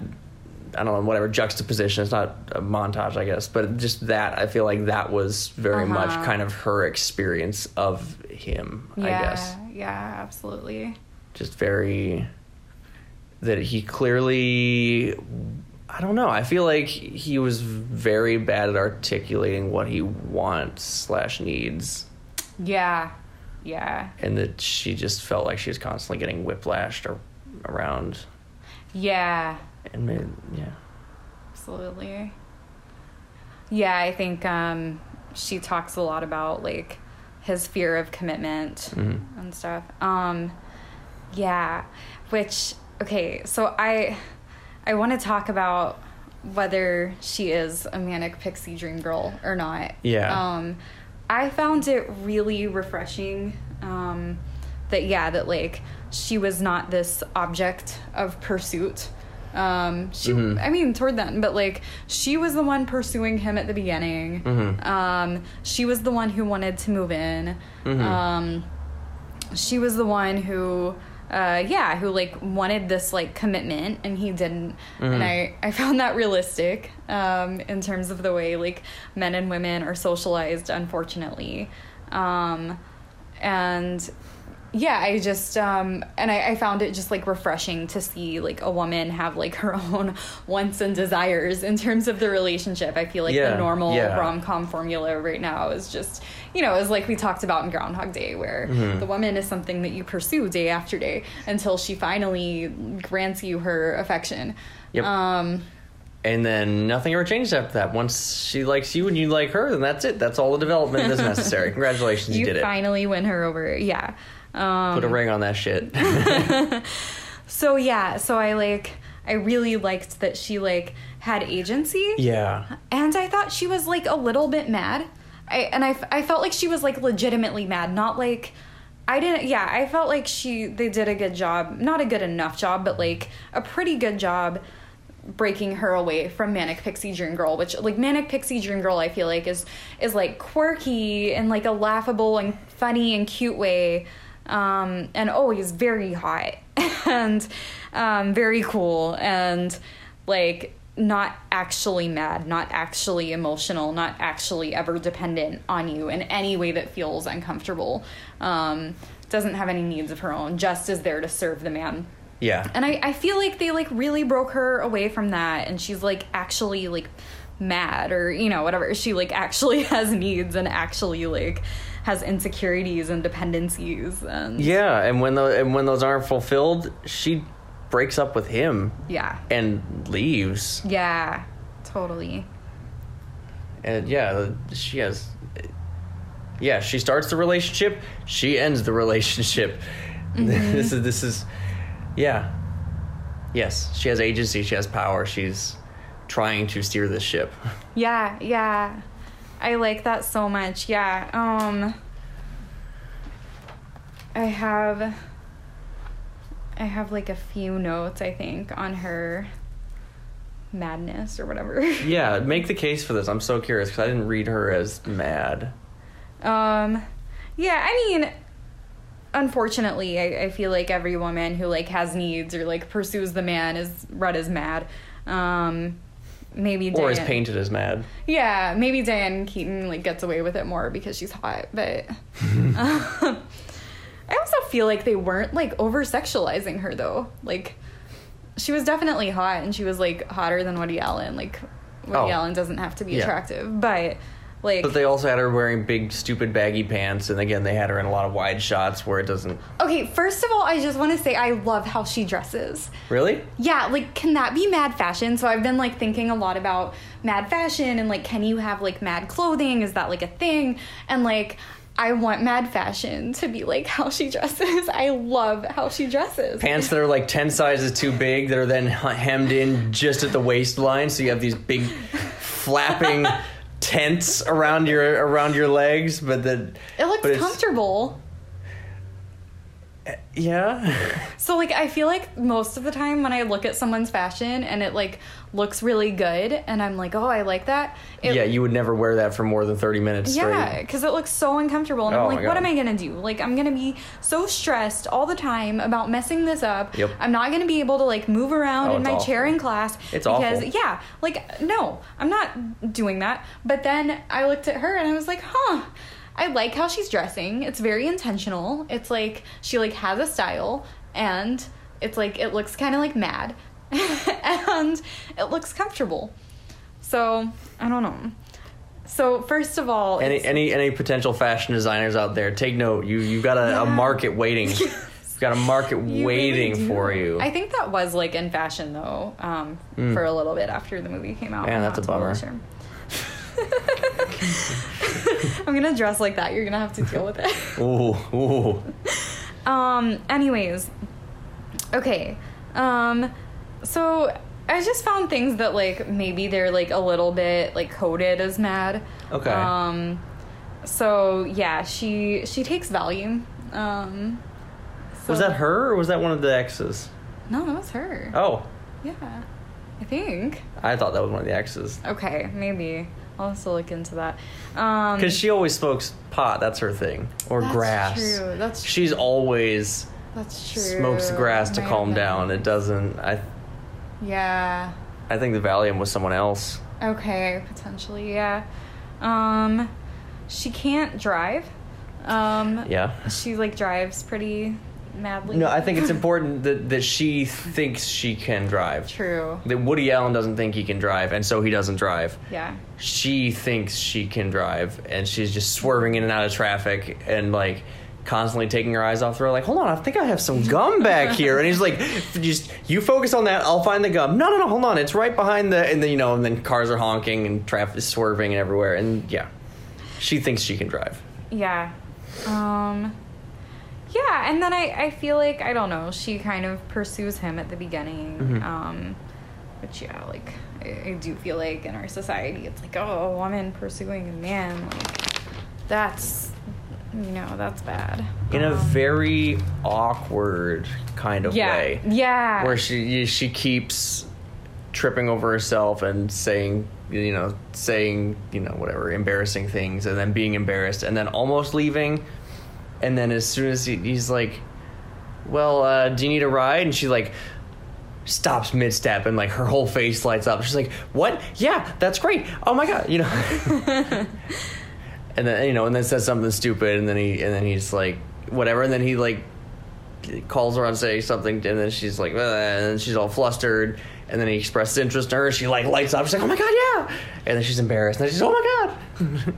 I don't know whatever juxtaposition. It's not a montage, I guess, but just that I feel like that was very much Uh-huh. kind of her experience of him. yeah, I guess yeah, absolutely. just very that he clearly I don't know. I feel like he was very bad at articulating what he wants slash needs, Yeah, yeah, and that she just felt like she was constantly getting whiplashed or around, yeah, and made, yeah, absolutely. Yeah, I think um, she talks a lot about like his fear of commitment Mhm. and stuff. Um, yeah, which okay, so I I want to talk about whether she is a manic pixie dream girl or not. Yeah. Um, I found it really refreshing. Um, that yeah, that like she was not this object of pursuit. Um, she, Mhm. I mean, toward then, but like she was the one pursuing him at the beginning. Mhm. Um, she was the one who wanted to move in. Mhm. Um, she was the one who uh yeah who like wanted this like commitment and he didn't Mhm. and i i found that realistic um in terms of the way like men and women are socialized unfortunately um and yeah i just um and I, I found it just like refreshing to see like a woman have like [laughs] her own wants and desires in terms of the relationship i feel like Yeah, the normal yeah. rom-com formula right now is just you know is like we talked about in groundhog day where Mhm. the woman is something that you pursue day after day until she finally grants you her affection Yep. um and then nothing ever changes after that. Once she likes you and you like her, then that's it. That's all the development that's necessary. [laughs] Congratulations, you, you did it. finally win her over yeah um Put a ring on that shit. [laughs] so yeah so i like i really liked that she like had agency yeah. and i thought she was like a little bit mad I, and I, I felt like she was like legitimately mad not like i didn't yeah i felt like she they did a good job not a good enough job but like a pretty good job breaking her away from manic pixie dream girl which like manic pixie dream girl i feel like is is like quirky and like a laughable and funny and cute way um and always very hot [laughs] and um very cool and like not actually mad not actually emotional not actually ever dependent on you in any way that feels uncomfortable. Um doesn't have any needs of her own just is there to serve the man. Yeah. and I, I feel like they like really broke her away from that and she's like actually like mad or you know whatever. She like actually [laughs] has needs and actually like has insecurities and dependencies and Yeah, and when the and when those aren't fulfilled, she breaks up with him yeah and leaves. yeah totally And yeah, she has. Yeah, she starts the relationship. She ends the relationship. [laughs] this is this is, yeah, yes. She has agency. She has power. She's trying to steer this ship. [laughs] yeah yeah i like that so much yeah um i have i have like a few notes i think on her madness or whatever [laughs] Yeah, make the case for this. I'm so curious because I didn't read her as mad. Um, yeah, I mean, unfortunately, I, I feel like every woman who like has needs or like pursues the man is read as mad. Um, maybe Or is painted as mad. Yeah, maybe Diane Keaton like gets away with it more because she's hot, but um, [laughs] [laughs] I also feel like they weren't like over sexualizing her though. Like she was definitely hot and she was like hotter than Woody Allen. Like Woody Oh. Allen doesn't have to be Yeah. attractive, but like But they also had her wearing big, stupid, baggy pants, and again, they had her in a lot of wide shots where it doesn't. Okay, first of all, I just want to say I love how she dresses. Really? Yeah, like can that be mad fashion? So I've been like thinking a lot about mad fashion and like can you have like mad clothing? Is that like a thing? And like I want Mad Fashion to be like how she dresses. I love how she dresses. Pants that are like 10 sizes too big that are then hemmed in just at the waistline so you have these big flapping [laughs] tents around your around your legs but then It looks but comfortable. Yeah So like I feel like most of the time when I look at someone's fashion and it like looks really good and I'm like, "Oh, I like that." It, yeah you would never wear that for more than 30 minutes Yeah, because it looks so uncomfortable, and Oh I'm like, what am I gonna do? Like, I'm gonna be so stressed all the time about messing this up. Yep. I'm not gonna be able to like move around Oh, in my awful. chair in class. It's because awful. yeah, like no, I'm not doing that. But then I looked at her and I was like, huh. I like how she's dressing. It's very intentional. It's like she like has a style and it's like it looks kind of like mad [laughs] and it looks comfortable. So, I don't know. So, first of all, any any any potential fashion designers out there take note you you've got a, a market waiting [laughs] you've got a market You waiting do. for you I think that was like in fashion though, um, for a little bit after the movie came out. Yeah, that's a bummer. [laughs] [laughs] I'm gonna dress like that. You're gonna have to deal with it. ooh ooh [laughs] Um. Anyways, okay. Um. So I just found things that like maybe they're like a little bit like coded as mad. Okay. Um. So yeah, she she takes Valium. Um. was that her or was that one of the exes No, that was her. oh Yeah, I think. i thought that was one of the exes Okay, maybe. I'll have to look into that. Um, because she always smokes pot that's her thing or that's grass True. That's she's always that's true. smokes grass to calm have down. It doesn't. I Yeah. I think the Valium was someone else. Okay, potentially. Yeah. Um, she can't drive. Um, Yeah. she like drives pretty madly. No, I think it's [laughs] important that that she thinks she can drive. True. That Woody Allen doesn't think he can drive, and so he doesn't drive. Yeah. She thinks she can drive, and she's just swerving in and out of traffic, and like constantly taking her eyes off the road. Like, hold on, I think I have some gum back here. And he's like, just you focus on that. I'll find the gum. No, no, no, hold on. It's right behind the. And then you know, and then cars are honking and traffic is swerving and everywhere. And yeah, she thinks she can drive. Yeah. Um Yeah, and then I, I feel like I don't know, she kind of pursues him at the beginning. Mhm. Um which yeah, like I, I do feel like in our society it's like, oh, a woman pursuing a man, like that's you know, that's bad. In a Um, very awkward kind of yeah, way. Yeah. where she she keeps tripping over herself and saying you know saying you know whatever embarrassing things and then being embarrassed and then almost leaving and then as soon as he, he's like well uh, do you need a ride? And she like stops mid-step and like her whole face lights up. She's like what? Yeah that's great. Oh my god you know? [laughs] And then you know and then says something stupid and then he and then he's like whatever and then he like calls her on saying something and then she's like "Uh," and then she's all flustered and then he expresses interest in her. She like lights up. She's like oh my god yeah. And then she's embarrassed. And then she's oh my god.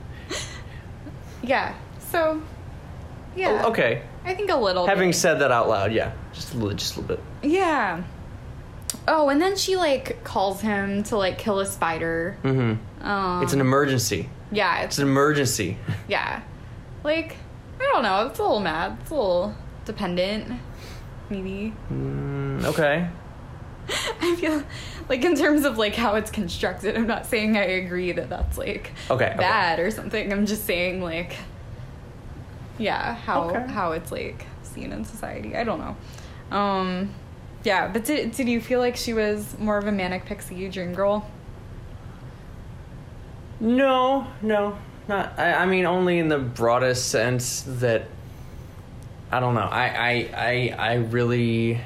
Yeah. So yeah. Oh, okay I think a little having bit. said that out loud yeah just a little just a little bit Yeah. Oh, and then she like calls him to like kill a spider. mm-hmm. Um it's an emergency Yeah, it's it's an emergency [laughs] yeah. Like I don't know, it's a little mad. It's a little dependent. Maybe. mm, okay [laughs] I feel like in terms of like how it's constructed, I'm not saying I agree that that's like Okay, okay. bad or something. I'm just saying like yeah, how Okay. how it's like seen in society. I don't know. Um yeah, but did did you feel like she was more of a manic pixie dream girl? No, no, not. I, I mean, only in the broadest sense that I don't know. I, I, I, I really.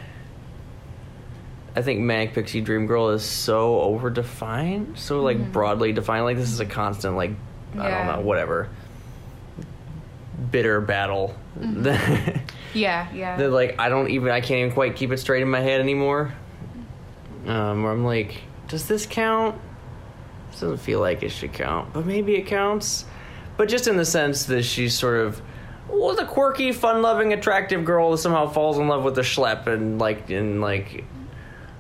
I think Manic Pixie Dream Girl is so overdefined, so like broadly defined. Like this is a constant, like I Yeah. don't know, whatever, bitter battle. [laughs] Yeah, yeah. that like I don't even I can't even quite keep it straight in my head anymore. Um, where I'm like, does this count? This doesn't feel like it should count, but maybe it counts. But just in the sense that she's sort of well, the quirky, fun-loving, attractive girl that somehow falls in love with the schlep and like and like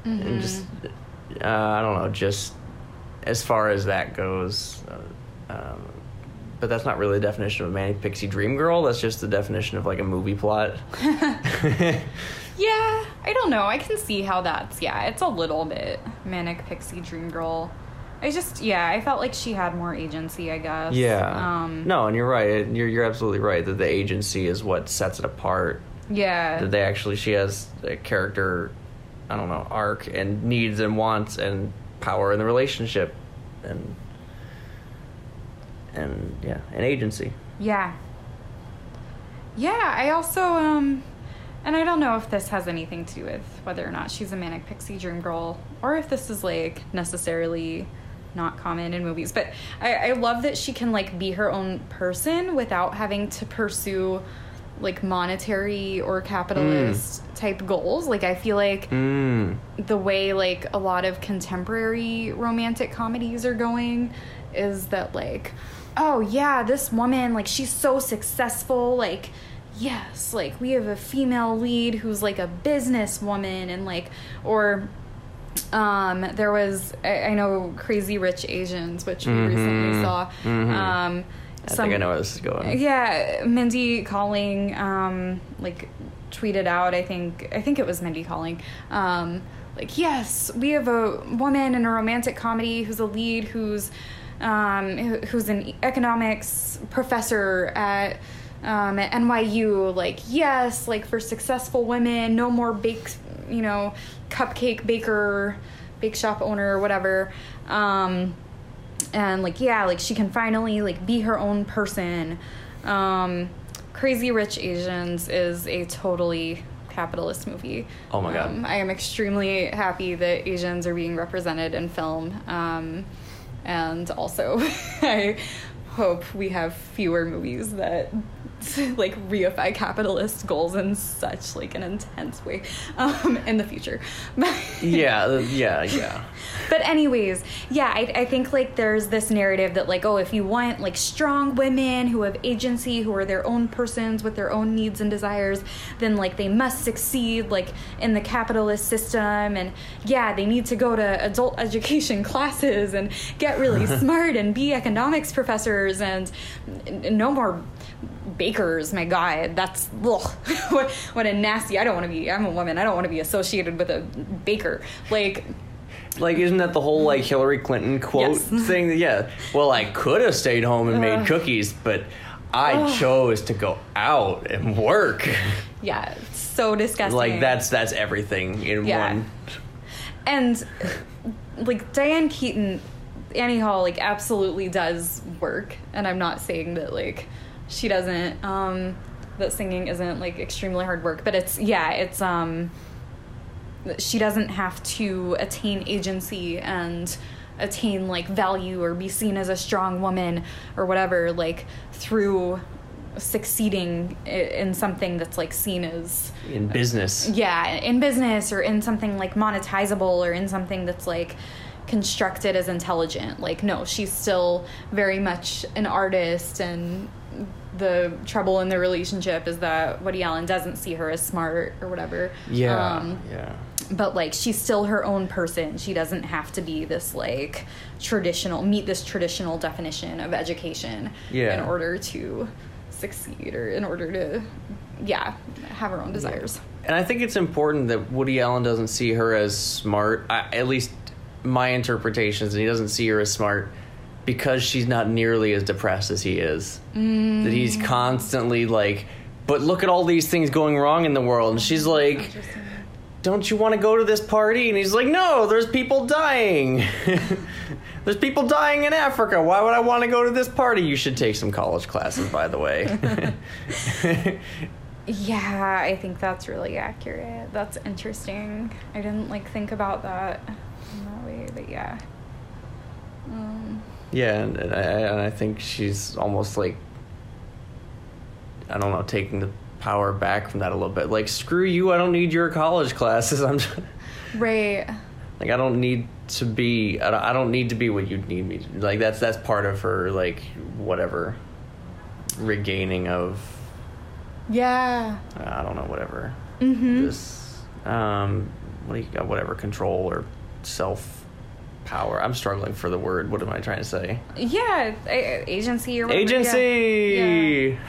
and just uh, I don't know, just as far as that goes. Uh, um, but that's not really the definition of a manic pixie dream girl. That's just the definition of like a movie plot. [laughs] [laughs] Yeah, I don't know. I can see how that's yeah, it's a little bit manic pixie dream girl. I just yeah, I felt like she had more agency, I guess. yeah. Um no, and you're right. You're you're absolutely right that the agency is what sets it apart. Yeah. That they actually she has a character, I don't know, arc and needs and wants and power in the relationship, and and yeah, an agency. Yeah. Yeah, I also um and I don't know if this has anything to do with whether or not she's a manic pixie dream girl or if this is like necessarily not common in movies. But I, I love that she can like be her own person without having to pursue like monetary or capitalist type goals. Like I feel like Mm. the way like a lot of contemporary romantic comedies are going is that like oh yeah this woman like she's so successful like yes like we have a female lead who's like a businesswoman and like or um there was I, I know crazy rich asians which we recently saw Mhm. um I think I know where this is going. yeah, Mindy Kaling um like tweeted out, I think I think it was Mindy Kaling. Um like, yes, we have a woman in a romantic comedy who's a lead who's um who's an economics professor at um at NYU like yes like for successful women no more bake you know cupcake baker bake shop owner or whatever. Um and like yeah like she can finally like be her own person. Um crazy rich asians is a totally capitalist movie. Oh my God. um, i am extremely happy that asians are being represented in film. Um and also [laughs] i hope we have fewer movies that [laughs] like reify capitalist goals in such like an intense way um in the future [laughs] Yeah, uh, yeah, yeah. but anyways, yeah, I, I think like there's this narrative that like, oh, if you want like strong women who have agency, who are their own persons with their own needs and desires, then like they must succeed like in the capitalist system, and yeah, they need to go to adult [laughs] education classes and get really smart and be economics professors and no more bakers my god that's ugh. [laughs] what, what a nasty i don't want to be i'm a woman i don't want to be associated with a baker like Like, isn't that the whole like Hillary Clinton quote Yes. [laughs] thing? That, yeah. Well, I could have stayed home and made Ugh. cookies, but I Ugh. chose to go out and work. [laughs] Yeah, it's so disgusting. like that's that's everything in Yeah. one. and like Diane Keaton, Annie Hall, like absolutely does work, and I'm not saying that like she doesn't. Um, that singing isn't like extremely hard work, but it's yeah, it's um, she doesn't have to attain agency and attain like value or be seen as a strong woman or whatever like through succeeding in something that's like seen as in business. yeah in business or in something like monetizable or in something that's like constructed as intelligent like no she's still very much an artist and the trouble in the relationship is that Woody Allen doesn't see her as smart or whatever Yeah, um, yeah. but like she's still her own person she doesn't have to be this like traditional meet this traditional definition of education Yeah. in order to succeed or in order to yeah have her own desires And I think it's important that Woody Allen doesn't see her as smart. I, at least my interpretation is that he doesn't see her as smart because she's not nearly as depressed as he is. That he's constantly like, but look at all these things going wrong in the world. And she's like, don't you want to go to this party? And he's like, no, there's people dying. [laughs] there's people dying in Africa. Why would I want to go to this party? You should take some college classes, by the way. [laughs] yeah i think that's really accurate that's interesting i didn't like think about that in that way but yeah um, Yeah, and, and, I, and I think she's almost like, I don't know, taking the power back from that a little bit. Like, screw you, I don't need your college classes. [laughs] I'm just, right like, I don't need to be, I don't, I don't need to be what you need me to. Like, that's that's part of her, like, whatever, regaining of, yeah I don't know, whatever. mm-hmm This, um, what do you got, whatever, control or self power. I'm struggling for the word. What am I trying to say? Yeah, agency or whatever. yeah. Agency.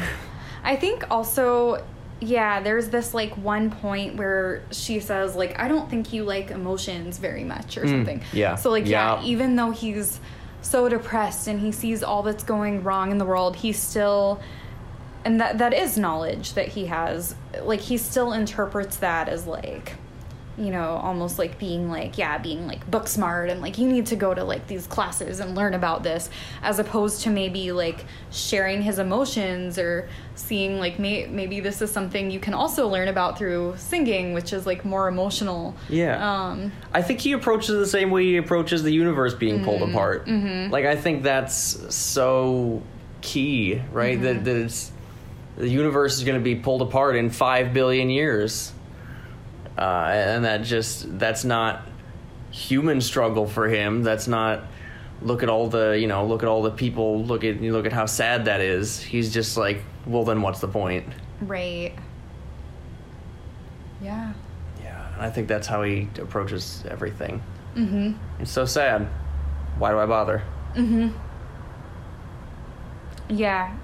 I think also, yeah, there's this like one point where she says like, I don't think you like emotions very much or something. Mm, yeah. So like, yeah. Yeah. even though he's so depressed and he sees all that's going wrong in the world, he still, and that that is knowledge that he has. Like he still interprets that as like. You know, almost like being like, yeah, being like book smart and like you need to go to like these classes and learn about this, as opposed to maybe like sharing his emotions or seeing like may- maybe this is something you can also learn about through singing, which is like more emotional. Yeah. Um, I think he approaches the same way he approaches the universe being pulled Mm-hmm. apart. Like I think that's so key, right? Mm-hmm. That that it's the universe is going to be pulled apart in five billion years, uh, and that just that's not human struggle for him. That's not. Look at all the you know. Look at all the people. Look at you look at how sad that is. He's just like, well, then what's the point? right. Yeah. Yeah, and I think that's how he approaches everything. Mm-hmm. It's so sad. Why do I bother? Mm-hmm. Yeah.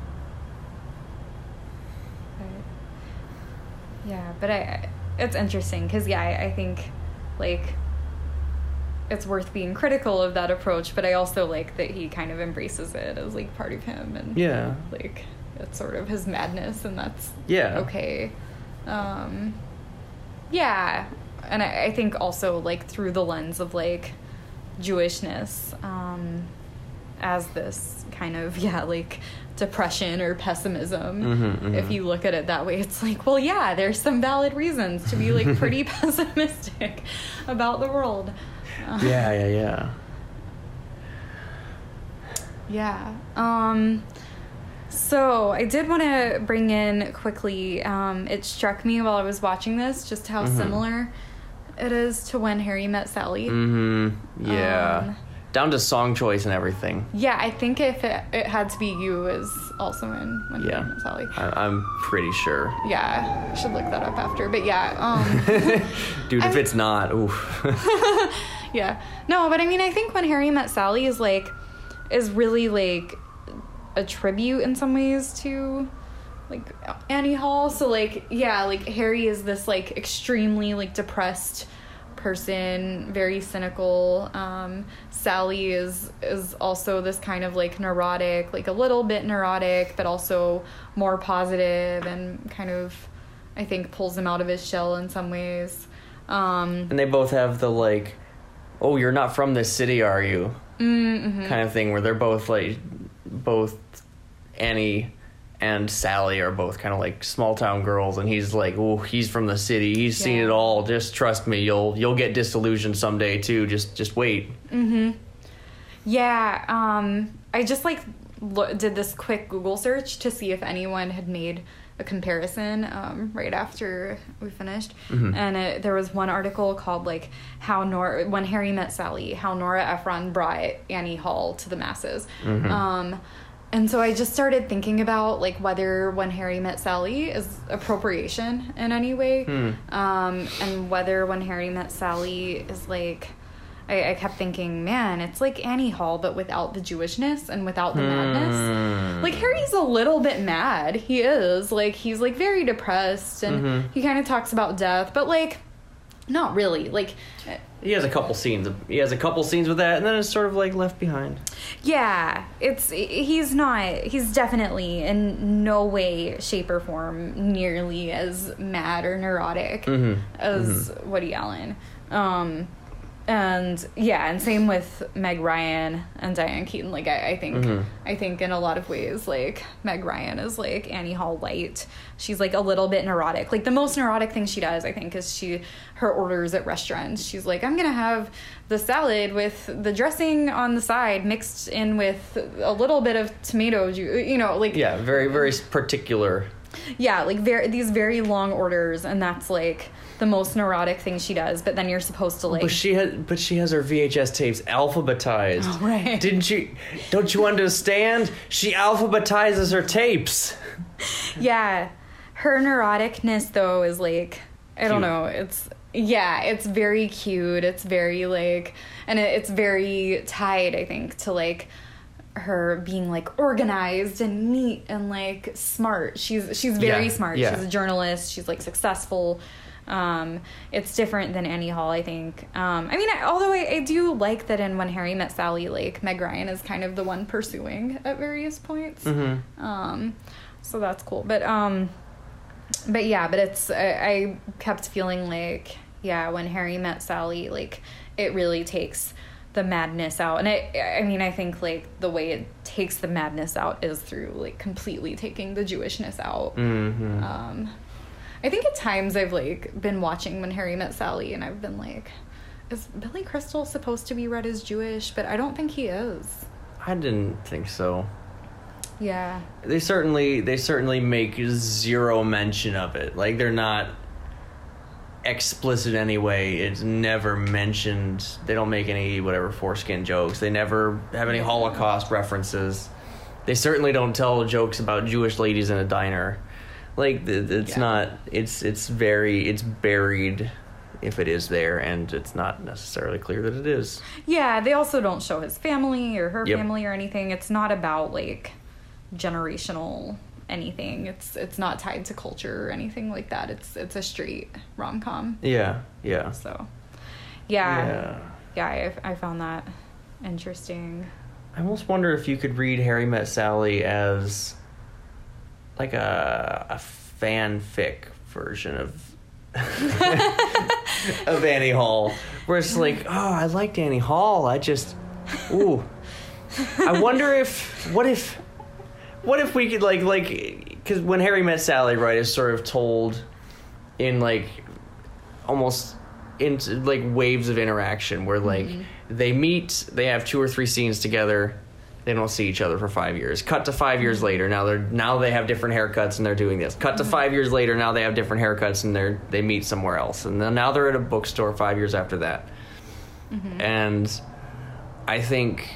But- yeah, but I, it's interesting because yeah, I, I think like it's worth being critical of that approach, but I also like that he kind of embraces it as like part of him and Yeah. like it's sort of his madness and that's Yeah. okay. Um, yeah, and I, I think also like through the lens of like Jewishness um, as this kind of [laughs] yeah like depression or pessimism. Mhm, mhm. If you look at it that way, it's like well yeah, there's some valid reasons to be like pretty [laughs] pessimistic about the world. Yeah, yeah, yeah. Yeah. Um so I did want to bring in quickly um it struck me while I was watching this just how Mhm. similar it is to when Harry met Sally. Mm-hmm. Yeah. Um, Down to song choice and everything. Yeah, I think if it, it had to be you is also in when Yeah. Harry met Sally. I, I'm pretty sure. Yeah, I should look that up after. But yeah, um [laughs] Dude, if I- it's not, oof. [laughs] [laughs] yeah. No, but I mean, I think when Harry met Sally is like, is really like a tribute in some ways to like Annie Hall. So like, yeah, like Harry is this like extremely like depressed person, very cynical. Um, Sally is is also this kind of like neurotic, like a little bit neurotic, but also more positive and kind of, I think, pulls him out of his shell in some ways. Um, and they both have the like, oh, you're not from this city, are you? mm-hmm. Kind of thing where they're both like, both Annie and Sally are both kind of like small town girls, and he's like, oh, he's from the city. He's seen it all. Just trust me, you'll you'll get disillusioned someday too. Just just wait. Mm-hmm. Yeah, um, I just like lo- did this quick Google search to see if anyone had made a comparison um, right after we finished, Mhm. and it, there was one article called like "How Nora When Harry Met Sally: How Nora Ephron Brought Annie Hall to the Masses." Mhm. Um, and so I just started thinking about like whether When Harry Met Sally is appropriation in any way, Hmm. um, and whether When Harry Met Sally is like. I, I kept thinking, man, it's like Annie Hall, but without the Jewishness and without the madness. Hmm. Like Harry's a little bit mad. He is like he's like very depressed, and Mhm. he kind of talks about death, but like not really. Like, He has a couple scenes. He has a couple scenes with that, and then it's sort of like left behind. yeah, it's he's not. He's definitely in no way, shape, or form nearly as mad or neurotic Mhm. as Woody Allen. Um, and yeah, and same with Meg Ryan and Diane Keaton. Like I, I think, Mhm. I think in a lot of ways, like Meg Ryan is like Annie Hall light. She's like a little bit neurotic. Like the most neurotic thing she does, I think, is she her orders at restaurants. She's like, I'm gonna have the salad with the dressing on the side mixed in with a little bit of tomato juice. You know, like Yeah, very very particular. yeah, like very these very long orders, and that's like the most neurotic thing she does. But then you're supposed to like. But she has, but she has her VHS tapes alphabetized. Oh, right. Didn't you? Don't you understand? She alphabetizes her tapes. yeah her neuroticness though is like i don't know it's Yeah, it's very cute. It's very like, and it, it's very tied, I think, to like her being like organized and neat and like smart. She's she's very Yeah, smart. yeah. She's a journalist. She's like successful. Um, it's different than Annie Hall, I think. Um, I mean, I, although I, I do like that in When Harry Met Sally, like Meg Ryan is kind of the one pursuing at various points. Mm-hmm. Um, so that's cool. But um, but yeah, but it's I, I kept feeling like yeah, when Harry met Sally, like it really takes the madness out, and I I mean I think like the way it takes the madness out is through like completely taking the Jewishness out. Mm-hmm. Um, I think at times I've like been watching When Harry Met Sally, and I've been like. Is Billy Crystal supposed to be read as Jewish? But I don't think he is. I didn't think so. Yeah. They certainly they certainly make zero mention of it. Like they're not explicit anyway. It's never mentioned. They don't make any whatever foreskin jokes. They never have any Holocaust references. They certainly don't tell jokes about Jewish ladies in a diner. Like it's Yeah. not. It's it's very it's buried if it is there, and it's not necessarily clear that it is. Yeah, they also don't show his family or her Yep. family or anything. It's not about like generational anything. It's it's not tied to culture or anything like that. It's it's a straight rom com. Yeah, yeah, So, yeah, yeah. yeah, I, I found that interesting. I almost wonder if you could read Harry Met Sally as like a a fanfic version of [laughs] of Annie Hall, where it's like, oh, I liked Annie Hall. I just, ooh, I wonder if what if what if we could like like because when Harry Met Sally, right, is sort of told in like almost into like waves of interaction where like mm-hmm. they meet, they have two or three scenes together, they don't see each other for five years. Cut to 5 years later, now they're now they have different haircuts and they're doing this. Cut to mm-hmm. five years later, now they have different haircuts and they're they meet somewhere else, and then now they're at a bookstore five years after that, mm-hmm. and I think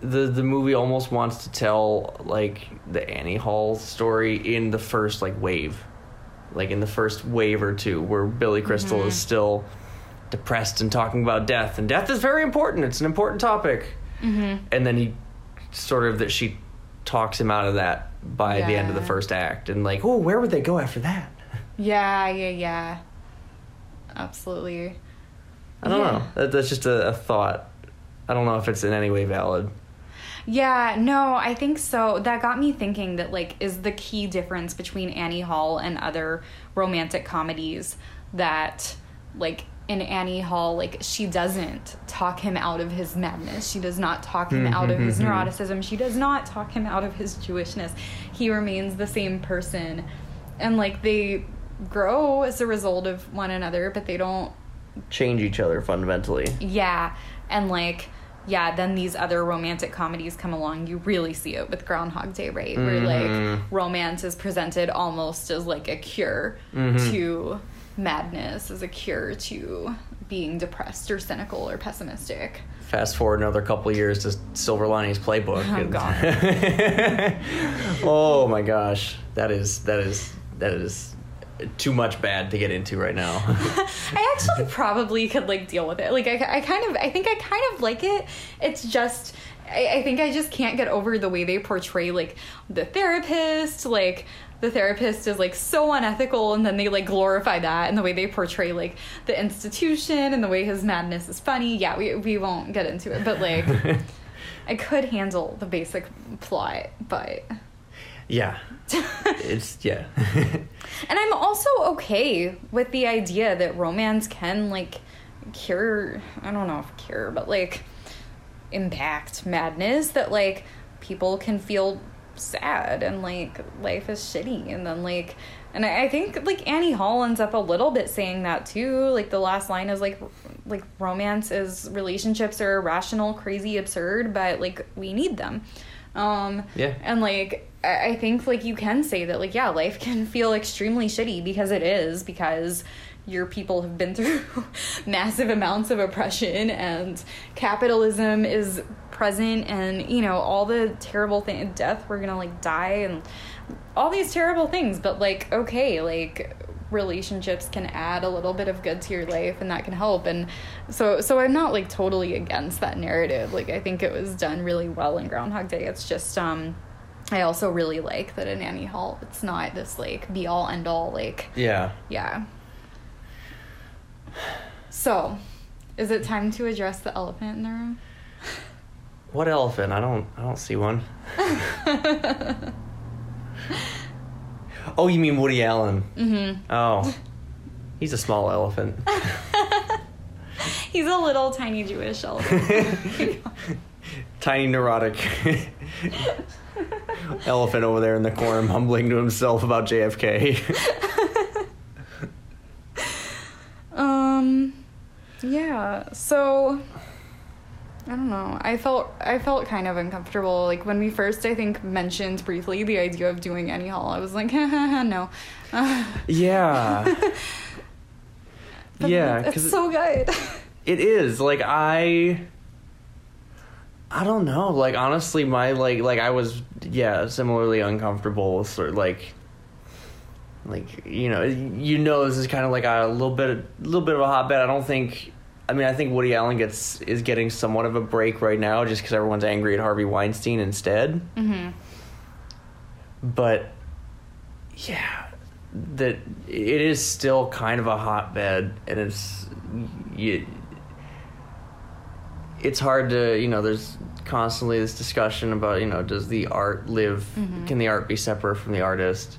the the movie almost wants to tell like the Annie Hall story in the first like wave, like in the first wave or two, where Billy Crystal is mm-hmm. still depressed and talking about death, and death is very important. It's an important topic, Mm-hmm. and then he sort of that she talks him out of that by the end of the first act, and like, oh, where would they go after that? [laughs] Yeah, yeah, yeah. Absolutely. I don't Yeah. know. That, that's just a, a thought. I don't know if it's in any way valid. Yeah, no, I think so. That got me thinking that like is the key difference between Annie Hall and other romantic comedies that like in Annie Hall like she doesn't talk him out of his madness. She does not talk him out of his neuroticism. She does not talk him out of his Jewishness. He remains the same person. And like they grow as a result of one another, but they don't Change each other fundamentally. yeah, and like yeah, then these other romantic comedies come along. You really see it with Groundhog Day, right? Where Mhm. like romance is presented almost as like a cure Mhm. to madness, as a cure to being depressed or cynical or pessimistic. Fast forward another couple years to Silver Linings Playbook. Oh, [laughs] oh my gosh, that is that is that is too much bad to get into right now. [laughs] I actually probably could like deal with it. Like I, I kind of, I think I kind of like it. It's just, I, I think I just can't get over the way they portray like the therapist. Like the therapist is like so unethical, and then they like glorify that, and the way they portray like the institution and the way his madness is funny. Yeah, we we won't get into it, but like [laughs] I could handle the basic plot, but. yeah, [laughs] it's yeah. [laughs] And I'm also okay with the idea that romance can like cure, I don't know if cure, but like impact madness that like people can feel sad and like life is shitty and then like and I, I think like Annie Hall ends up a little bit saying that too. Like the last line is like like romance is relationships are irrational, crazy, absurd, but like we need them. Um Yeah. and like I I think like you can say that like yeah, life can [laughs] feel extremely shitty because it is because your people have been through [laughs] massive amounts of oppression and capitalism is present and you know all the terrible thing death we're gonna like die and all these terrible things but like okay like relationships can add a little bit of good to your life and that can help. And so so i'm not like totally against that narrative. Like i think it was done really well in groundhog day. It's just um i also really like that in annie hall it's not this like be all end all like Yeah. yeah. So is it time to address the elephant in the room What elephant? I don't. I don't see one. [laughs] oh, you mean Woody Allen? mm-hmm Oh, he's a small elephant. [laughs] he's a little tiny jewish elephant [laughs] Tiny neurotic elephant over there in the corner, mumbling to himself about JFK. Um yeah, so I don't know. I felt I felt kind of uncomfortable like when we first I think mentioned briefly the idea of doing Annie Hall, I was like, [laughs] no. yeah. [laughs] Yeah, it's so good. [laughs] it is like I. I don't know. Like honestly, my like like I was yeah similarly uncomfortable sort of like like you know you know this is kind of like a little bit a little bit of a hotbed. I don't think. I mean, I think Woody Allen gets is getting somewhat of a break right now, just because everyone's angry at Harvey Weinstein instead. hmm But yeah, that it is still kind of a hotbed, and it's you. It's hard to you know. There's constantly this discussion about you know does the art live? Mhm. Can the art be separate from the artist?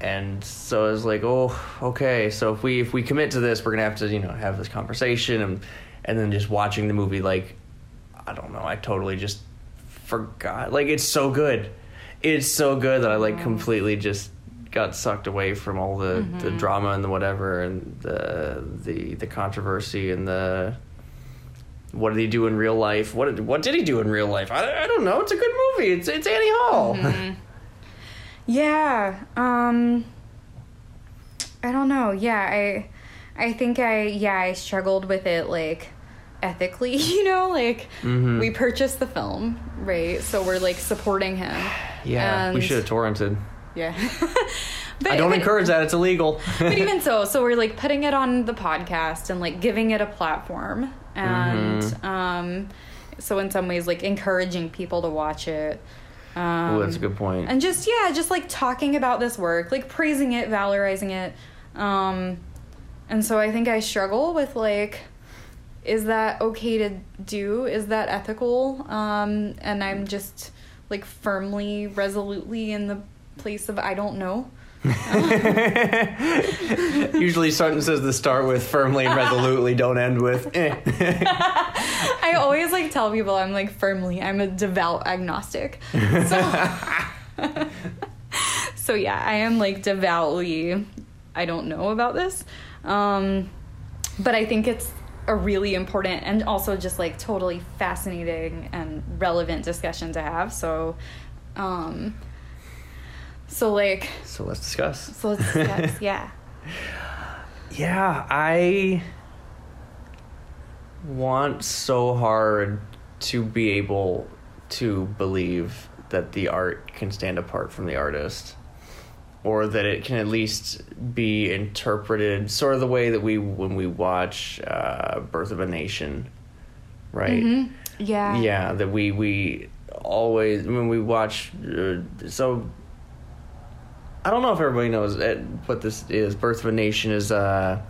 And so I was like, oh, okay. So if we if we commit to this, we're gonna have to you know have this conversation, and and then just watching the movie, like, I don't know, I totally just forgot. Like it's so good, it's so good that I like completely just got sucked away from all the the Mhm. drama and the whatever and the the the controversy and the what did he do in real life? What did, what did he do in real life? I, I don't know. It's a good movie. It's it's Annie Hall. Mhm. [laughs] Yeah. Um I don't know. Yeah, I I think I yeah, I struggled with it like ethically, [laughs] you know, like Mhm. we purchased the film, right? So we're like supporting him. yeah, we should have torrented. Yeah. [laughs] but I don't but- encourage that. It's illegal. [laughs] but even so, so we're like putting it on the podcast and like giving it a platform and Mhm. um so in some ways like encouraging people to watch it. Um Ooh, that's a good point. and just yeah just like talking about this work like praising it valorizing it. Um and so i think i struggle with like is that okay to do? Is that ethical? Um and i'm just like firmly resolutely in the place of i don't know [laughs] Usually sentences that start with firmly and resolutely don't end with eh. [laughs] i always like tell people i'm like firmly i'm a devout agnostic so [laughs] so yeah i am like devoutly i don't know about this um but i think it's a really important and also just like totally fascinating and relevant discussion to have so um so like so let's discuss. so let's discuss [laughs] yeah Yeah, I want so hard to be able to believe that the art can stand apart from the artist or that it can at least be interpreted sort of the way that we when we watch uh, Birth of a Nation, right? Mhm. yeah yeah that we we always when we watch uh, so i don't know if everybody knows uh, what this is birth of a nation is a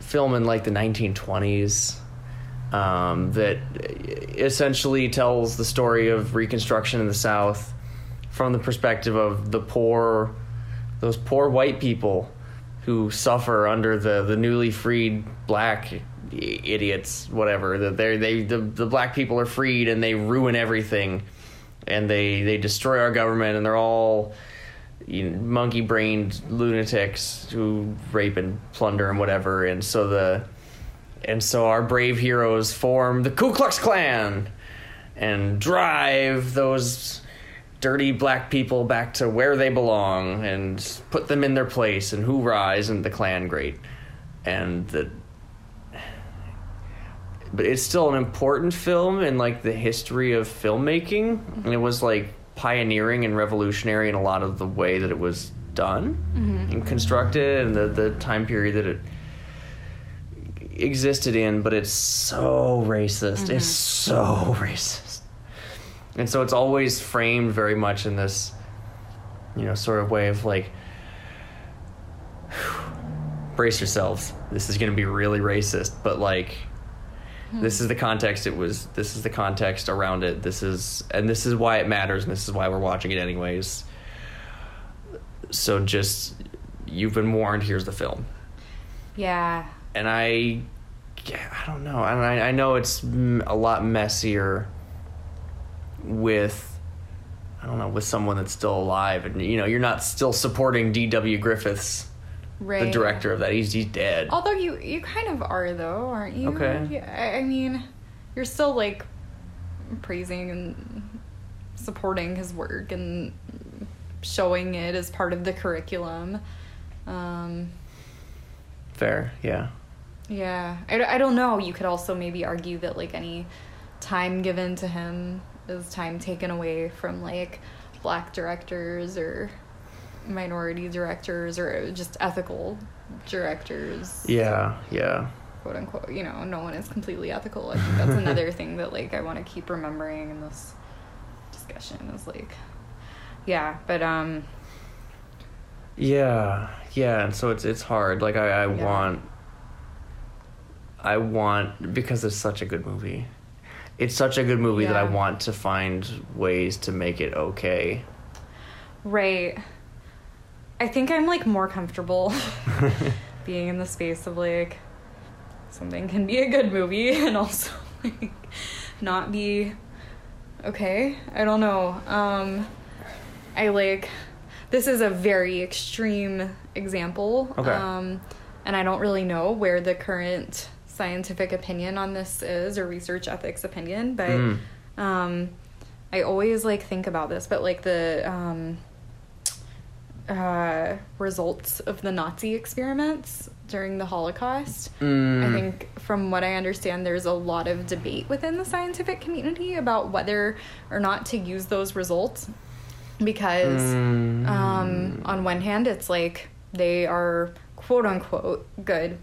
film in like the 1920s um, that essentially tells the story of reconstruction in the south from the perspective of the poor those poor white people who suffer under the, the newly freed black idiots, whatever. That they they the, the black people are freed and they ruin everything, and they they destroy our government and they're all you know, monkey brained lunatics who rape and plunder and whatever. And so the and so our brave heroes form the Ku Klux Klan and drive those dirty black people back to where they belong and put them in their place and hoorah isn't the Klan great and the but it's still an important film in like the history of filmmaking and it was like pioneering and revolutionary in a lot of the way that it was done mm-hmm. and constructed and the, the time period that it existed in, but it's so racist. It's mm-hmm. so [laughs] racist. And so it's always framed very much in this, you know, sort of way of like, [sighs] brace yourselves. This is going to be really racist, but like, this is the context it was, this is the context around it. This is, and this is why it matters, and this is why we're watching it anyways. So just, you've been warned, here's the film Yeah. and I, I don't know, and I, I know it's a lot messier with, I don't know, with someone that's still alive, and you know, you're not still supporting D.W. Griffiths, Right. the director of that. He's he's dead. Although you you kind of are though, aren't you? Okay. Yeah, I, I mean, you're still like praising and supporting his work and showing it as part of the curriculum. Um, Fair, yeah. yeah, I, I don't know. You could also maybe argue that like any time given to him is time taken away from like black directors or minority directors or just ethical directors Yeah, yeah. quote unquote you know no one is completely ethical i think that's [laughs] another thing that like i want to keep remembering in this discussion is like yeah but um Yeah, yeah, and so it's it's hard. Like I, I Yeah. want I want because it's such a good movie. It's such a good movie that I want to find ways to make it okay. right i think i'm like more comfortable [laughs] [laughs] being in the space of like something can be a good movie [laughs] and also like not be okay i don't know um i like this is a very extreme example Okay. um and i don't really know where the current scientific opinion on this is or research ethics opinion but Mm. um i always like think about this but like the um uh, results of the Nazi experiments during the Holocaust. Mm. I think, from what I understand, there's a lot of debate within the scientific community about whether or not to use those results because, Mm. um, on one hand, it's like they are quote unquote good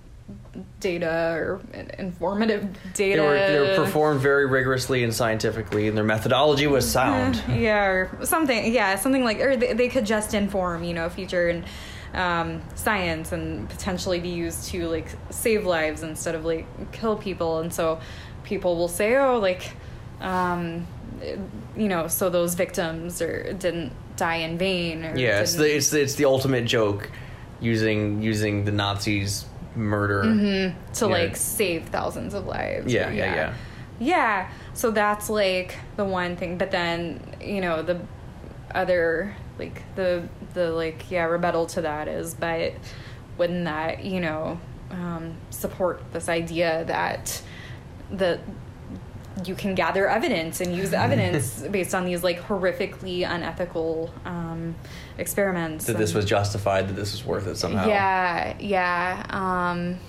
data or informative They data. were, they were performed very rigorously and scientifically, and their methodology was sound. Eh, [laughs] yeah, or something. Yeah, something like, or they, they could just inform, you know, future and um, science and potentially be used to like save lives instead of like kill people. And so people will say, oh, like, um, you know, so those victims or didn't die in vain. Or Yeah, it's the, it's the, it's the ultimate joke, using using the Nazis' murder. Mhm, to Yeah. like save thousands of lives. Yeah, yeah, yeah. Yeah, so that's like the one thing, but then you know the other like the the like yeah rebuttal to that is, but wouldn't that you know um, support this idea that the you can gather evidence and use evidence [laughs] based on these like horrifically unethical um, experiments That this was justified. That this was worth it somehow. yeah, yeah. Um,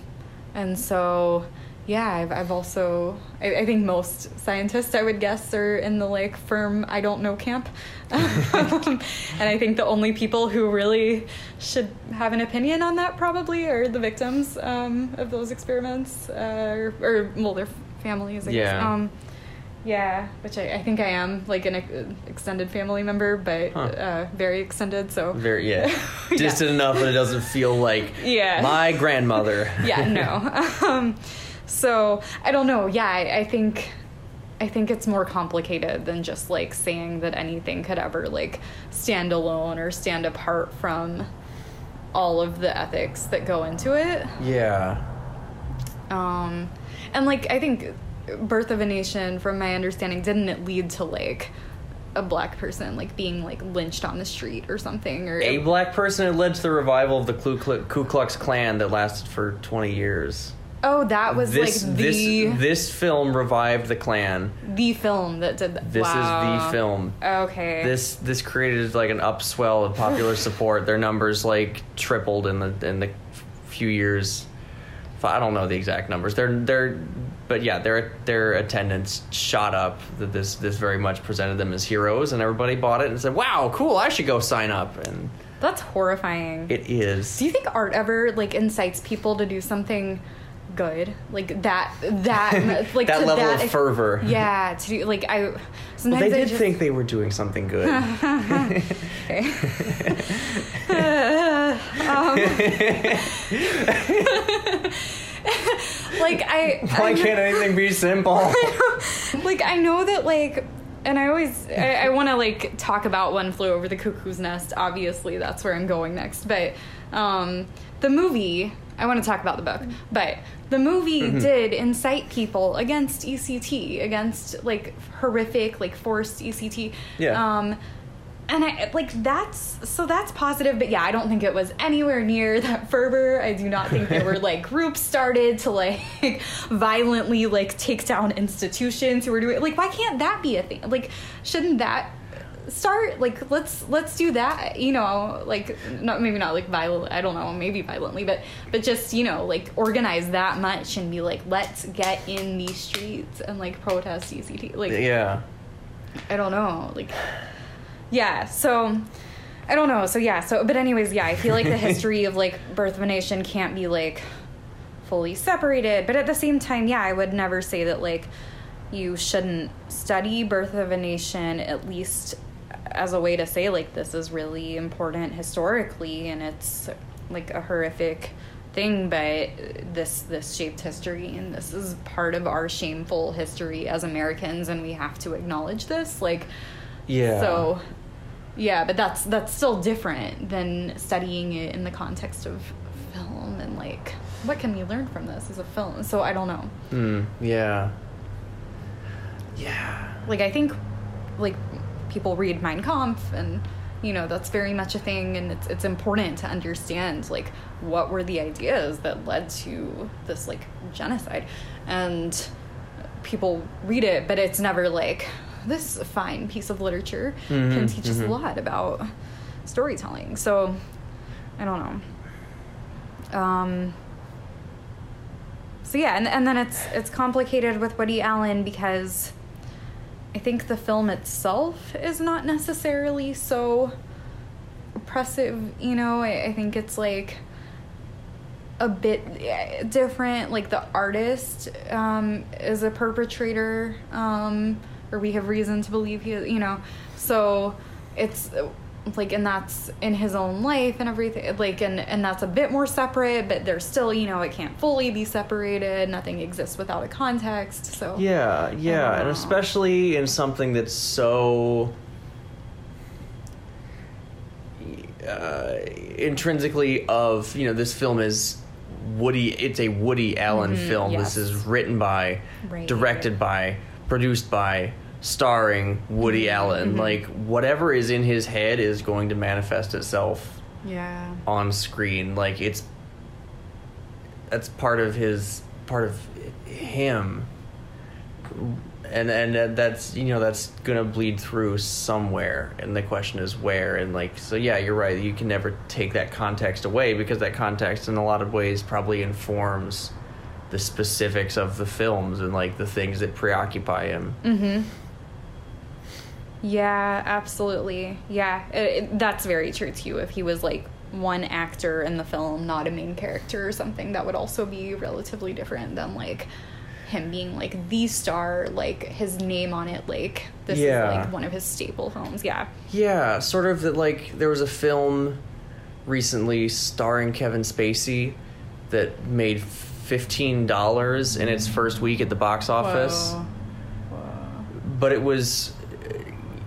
and so, yeah, I've, I've also, I, I think most scientists, I would guess, are in the like firm, I don't know camp. [laughs] and I think the only people who really should have an opinion on that probably are the victims um, of those experiments, uh, or, or, well, their families, I guess. Yeah. Um, yeah, which I, I think I am, like an ex- extended family member, but Huh. uh, very extended, so. Very yeah, [laughs] Yeah. distant enough that it doesn't feel like Yeah. my grandmother. [laughs] yeah no [laughs] um, so i don't know yeah I, I think i think it's more complicated than just like saying that anything could ever like stand alone or stand apart from all of the ethics that go into it yeah. um and like i think birth of a nation from my understanding didn't it lead to like a black person like being like lynched on the street or something or A black person it led to the revival of the Ku Klux, Ku Klux Klan that lasted for 20 years. oh that was this like the this this film revived the Klan. the film that did that This Wow. is the film. okay This this created like an upswell of popular support. Their numbers like tripled in the in the few years. I don't know the exact numbers. They're they're but yeah, their their attendance shot up. That this this very much presented them as heroes, and everybody bought it and said, "Wow, cool! I should go sign up." And That's horrifying. It is. do you think art ever like incites people to do something good? Like that that [laughs] like that level that of fervor. Yeah, to do like I Well, they I did just, think they were doing something good. [laughs] Okay. [laughs] um, [laughs] like I Why I'm- can't anything be simple? like I know that like and I always I, I want to like talk about One Flew Over the Cuckoo's Nest. Obviously, that's where I'm going next. But um, the movie, I want to talk about the book. But the movie Mm-hmm. did incite people against ECT, against like horrific, like forced ECT. Yeah. Um, and I like that's so that's positive, but yeah, I don't think it was anywhere near [laughs] that fervor. I do not think there were [laughs] like groups started to like [laughs] violently like take down institutions who were doing like why can't that be a thing? Like shouldn't that start like let's let's do that you know like not maybe not like violent i don't know maybe violently but but just you know like organize that much and be like let's get in these streets and like protest ect like yeah. I don't know. Like, yeah. So, I don't know. So yeah. So, but anyways, yeah. I feel like the [laughs] history of like Birth of a Nation can't be like fully separated. But at the same time, yeah, I would never say that like you shouldn't study Birth of a Nation at least as a way to say like this is really important historically and it's like a horrific thing but this this shaped history and this is part of our shameful history as Americans and we have to acknowledge this like Yeah. so yeah but that's that's still different than studying it in the context of film and like what can we learn from this as a film so I don't know Mm, yeah. Yeah. like I think like people read Mein Kampf and you know that's very much a thing and it's it's important to understand like what were the ideas that led to this like genocide. And people read it but it's never like this fine piece of literature can Mhm, teach us a mhm. lot about storytelling. So I don't know. Um so yeah and, and then it's it's complicated with Woody Allen because I think the film itself is not necessarily so oppressive, you know. I, I think it's like a bit eh, different. Like the artist um, is a perpetrator, um, or we have reason to believe he, you know. So it's like, and that's in his own life and everything. Like, and and that's a bit more separate, but there's still, you know, it can't fully be separated. Nothing exists without a context. So Yeah, yeah, and especially in something that's so uh, intrinsically of you know this film is Woody. It's a Woody Allen Mhm, film. yes. This is written by, Right. directed by, produced by, starring Woody Mm-hmm, Allen. Like whatever is in his head is going to manifest itself yeah. on screen. Like it's that's part of his part of him. And and that's you know that's gonna bleed through somewhere. And the question is where. And like so yeah you're right. You can never take that context away because that context in a lot of ways probably informs the specifics of the films and like the things that preoccupy him. Mm-hmm. Yeah, absolutely. Yeah, it, it- that's very true too. If he was like one actor in the film, not a main character or something, that would also be relatively different than like him being like the star, like his name on it, like this Yeah. is like one of his staple films. Yeah. Yeah, sort of that like there was a film recently starring Kevin Spacey that made fifteen dollars in its mm. first week at the box office. Whoa. Whoa. But it was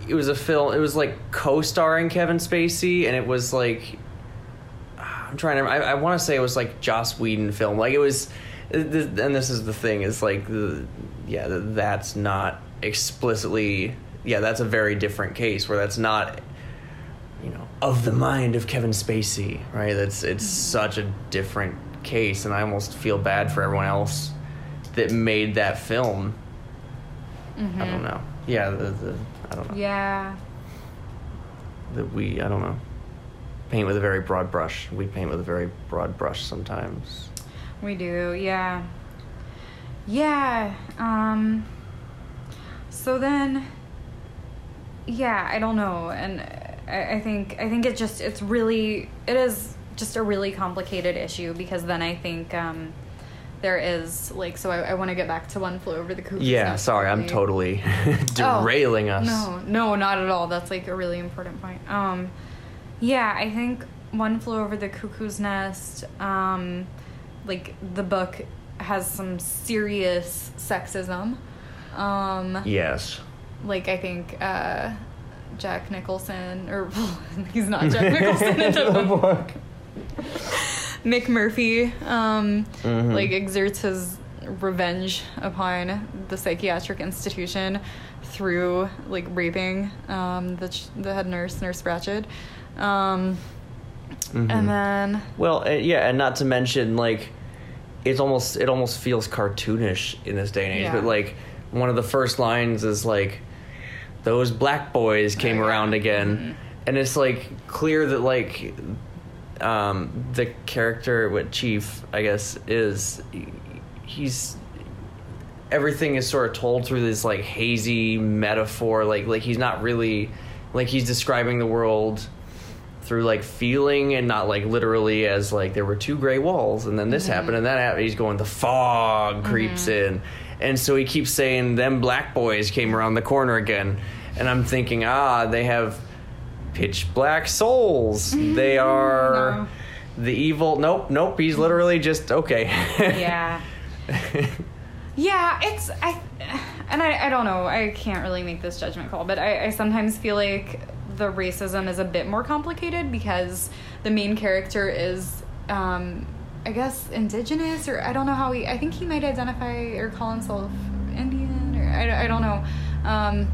it was a film it was like co-starring Kevin Spacey and it was like I'm trying to I, I want to say it was like Joss Whedon film. Like it was and this is the thing is like the yeah, that's not explicitly yeah, that's a very different case where that's not you know of the mind of Kevin Spacey, right? That's it's such a different case, and I almost feel bad for everyone else that made that film. I don't mm-hmm. know. Yeah, the, the I don't know Yeah. that we I don't know paint with a very broad brush. We paint with a very broad brush sometimes. We do, yeah. Yeah. Um so then yeah, I don't know. And I, I think I think it just it's really it is just a really complicated issue because then I think um, there is like so I, I want to get back to one flew over the cuckoo's Nest. Yeah, Nest sorry, I'm quickly. totally [laughs] Oh, derailing us. No, no, not at all. That's like a really important point. Um, yeah, I think One Flew Over the Cuckoo's Nest, um, like the book has some serious sexism. Um, Yes. like I think uh, Jack Nicholson, or [laughs] he's not Jack Nicholson in the [laughs] book. [laughs] McMurphy, um, Mhm. like exerts his revenge upon the psychiatric institution through like raping um, the ch- the head nurse, Nurse Ratched. Um, Mhm. And then Well, uh, yeah, and not to mention like it's almost it almost feels cartoonish in this day and age. Yeah. But like one of the first lines is like those black boys came Oh, yeah. around again, Mhm. and it's like clear that like um, the character what Chief I guess is he's everything is sort of told through this like hazy metaphor like like he's not really like he's describing the world through like feeling and not like literally as like there were two gray walls and then this happened and that happened. He's going the fog creeps in. And so he keeps saying them black boys came around the corner again. And i'm thinking ah they have pitch black souls they [laughs] are No. the evil nope nope he's literally just okay [laughs] yeah. Yeah, it's I, and I, I don't know. I can't really make this judgment call, but I, I sometimes feel like the racism is a bit more complicated because the main character is, um, I guess, indigenous or I don't know how he. I think he might identify or call himself Indian or I, I don't know. Um,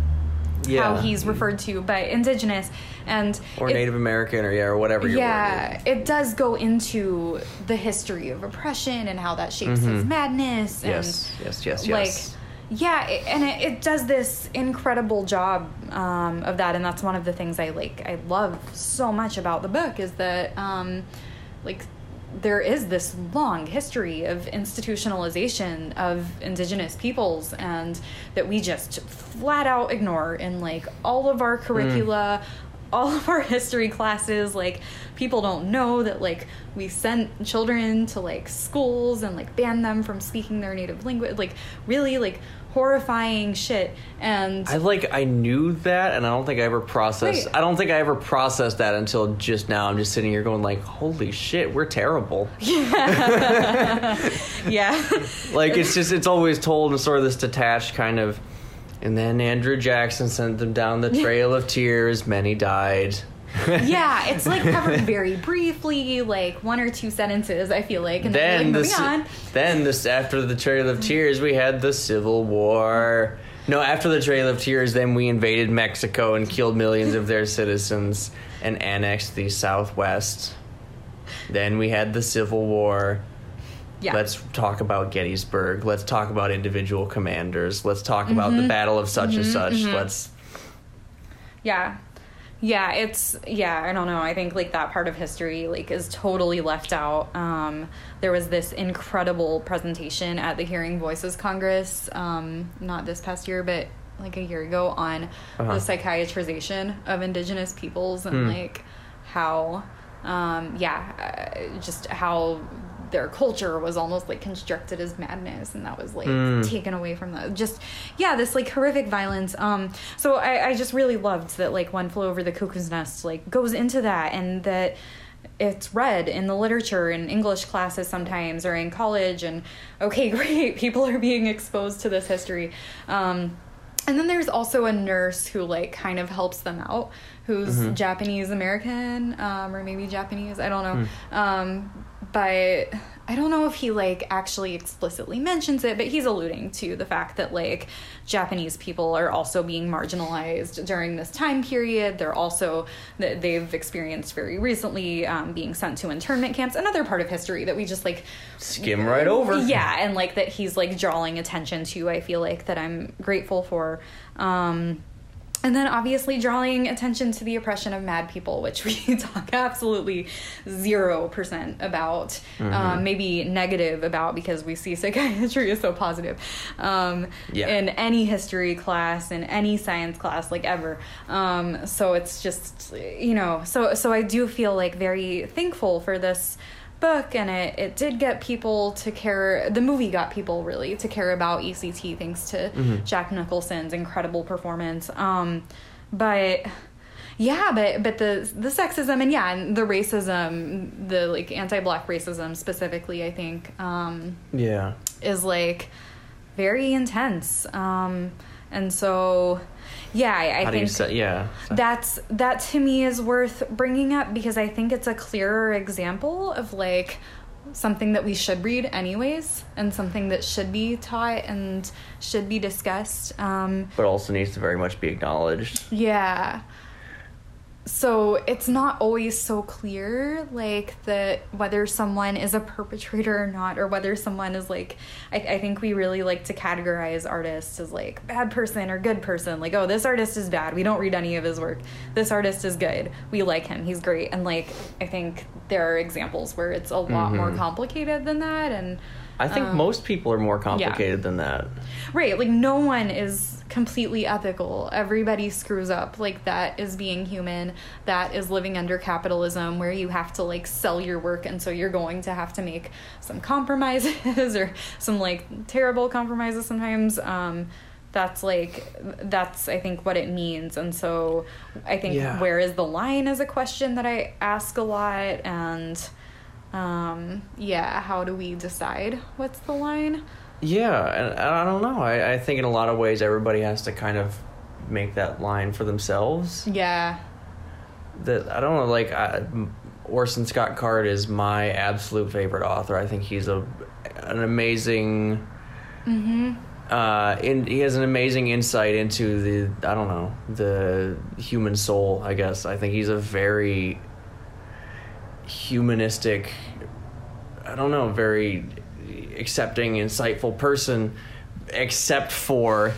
Yeah. How he's referred to, but indigenous and or it- native american or yeah or whatever yeah, it does go into the history of oppression and how that shapes his Mhm. madness. And yes yes yes like, yes yeah, it, and it, it does this incredible job um, of that, and that's one of the things I like. I love so much about the book is that, um, like, there is this long history of institutionalization of indigenous peoples and that we just flat out ignore in like all of our curricula hmm. all of our history classes. Like people don't know that like we sent children to like schools and like banned them from speaking their native language. Like really like horrifying shit and I like I knew that, and I don't think I ever processed. Right. I don't think I ever processed that until just now. I'm just sitting here going like, "Holy shit, we're terrible." [laughs] yeah [laughs] like it's just it's always told in sort of this detached kind of. And then Andrew Jackson sent them down the [laughs] trail of tears. Many died. [laughs] yeah it's like covered very briefly like one or two sentences i feel like and then, then like, on. then this after the trail of tears we had the civil war. No after the trail of tears then we invaded mexico and killed millions of their citizens and annexed the southwest. Then we had the civil war. Yeah. Let's talk about gettysburg. Let's talk about individual commanders. Let's talk about the mm-hmm. battle of such and mm-hmm. such. Mm-hmm. Let's Yeah. Yeah, it's yeah, I don't know. I think like that part of history like is totally left out. Um there was this incredible presentation at the Hearing Voices Congress um not this past year but like a year ago on Uh-huh. the psychiatrization of indigenous peoples and Hmm. like how um yeah, uh, just how their culture was almost like constructed as madness and that was like Mm. taken away from the just yeah this like horrific violence. Um so I, I just really loved that like one flew over the cuckoo's nest like goes into that and that it's read in the literature in english classes sometimes or in college and okay [laughs] great people are being exposed to this history. Um and then there's also a nurse who like kind of helps them out who's japanese american um, or maybe japanese i don't know. Um, but i don't know if he like actually explicitly mentions it but he's alluding to the fact that like japanese people are also being marginalized during this time period. They're also that they've experienced very recently um, being sent to internment camps another part of history that we just like skim right over. Yeah and like that he's like drawing attention to i feel like that i'm grateful for. Um and then obviously drawing attention to the oppression of mad people, which we [laughs] talk absolutely zero percent about, Mm-hmm. um, maybe negative about because we see [laughs] psychiatry is so positive um, Yeah. in any history class, in any science class, like ever. Um, so it's just you know, so so I do feel like very thankful for this book and it, it did get people to care the movie got people really to care about ect thanks to jack nicholson's incredible performance. Um but yeah but but the the sexism and yeah and the racism the like anti-black racism specifically i think um Yeah. is like very intense. Um and so yeah i, I How think say? Yeah. that's that to me is worth bringing up because I think it's a clearer example of like something that we should read anyways and something that should be taught and should be discussed. Um, But also needs to very much be acknowledged. yeah. So it's not always so clear, like that whether someone is a perpetrator or not, or whether someone is like. I, I think we really like to categorize artists as like bad person or good person. Like, oh, this artist is bad. We don't read any of his work. This artist is good. We like him. He's great. And like, I think there are examples where it's a lot more mm-hmm. complicated than that. And I think Um, most people are more complicated than that. Right, like no one is completely ethical. Everybody screws up. Like that is being human. That is living under capitalism where you have to like sell your work and so you're going to have to make some compromises [laughs] or some like terrible compromises sometimes. Um that's like that's I think what it means. And so I think Yeah. where is the line is a question that I ask a lot and um yeah, how do we decide what's the line? Yeah, and, and I don't know. I, I think in a lot of ways everybody has to kind of make that line for themselves. Yeah. That I don't know. Like I, Orson Scott Card is my absolute favorite author. I think he's a an amazing. Mhm. Uh, in, he has an amazing insight into the I don't know the human soul. I guess I think he's a very humanistic. I don't know, very accepting, insightful person, except for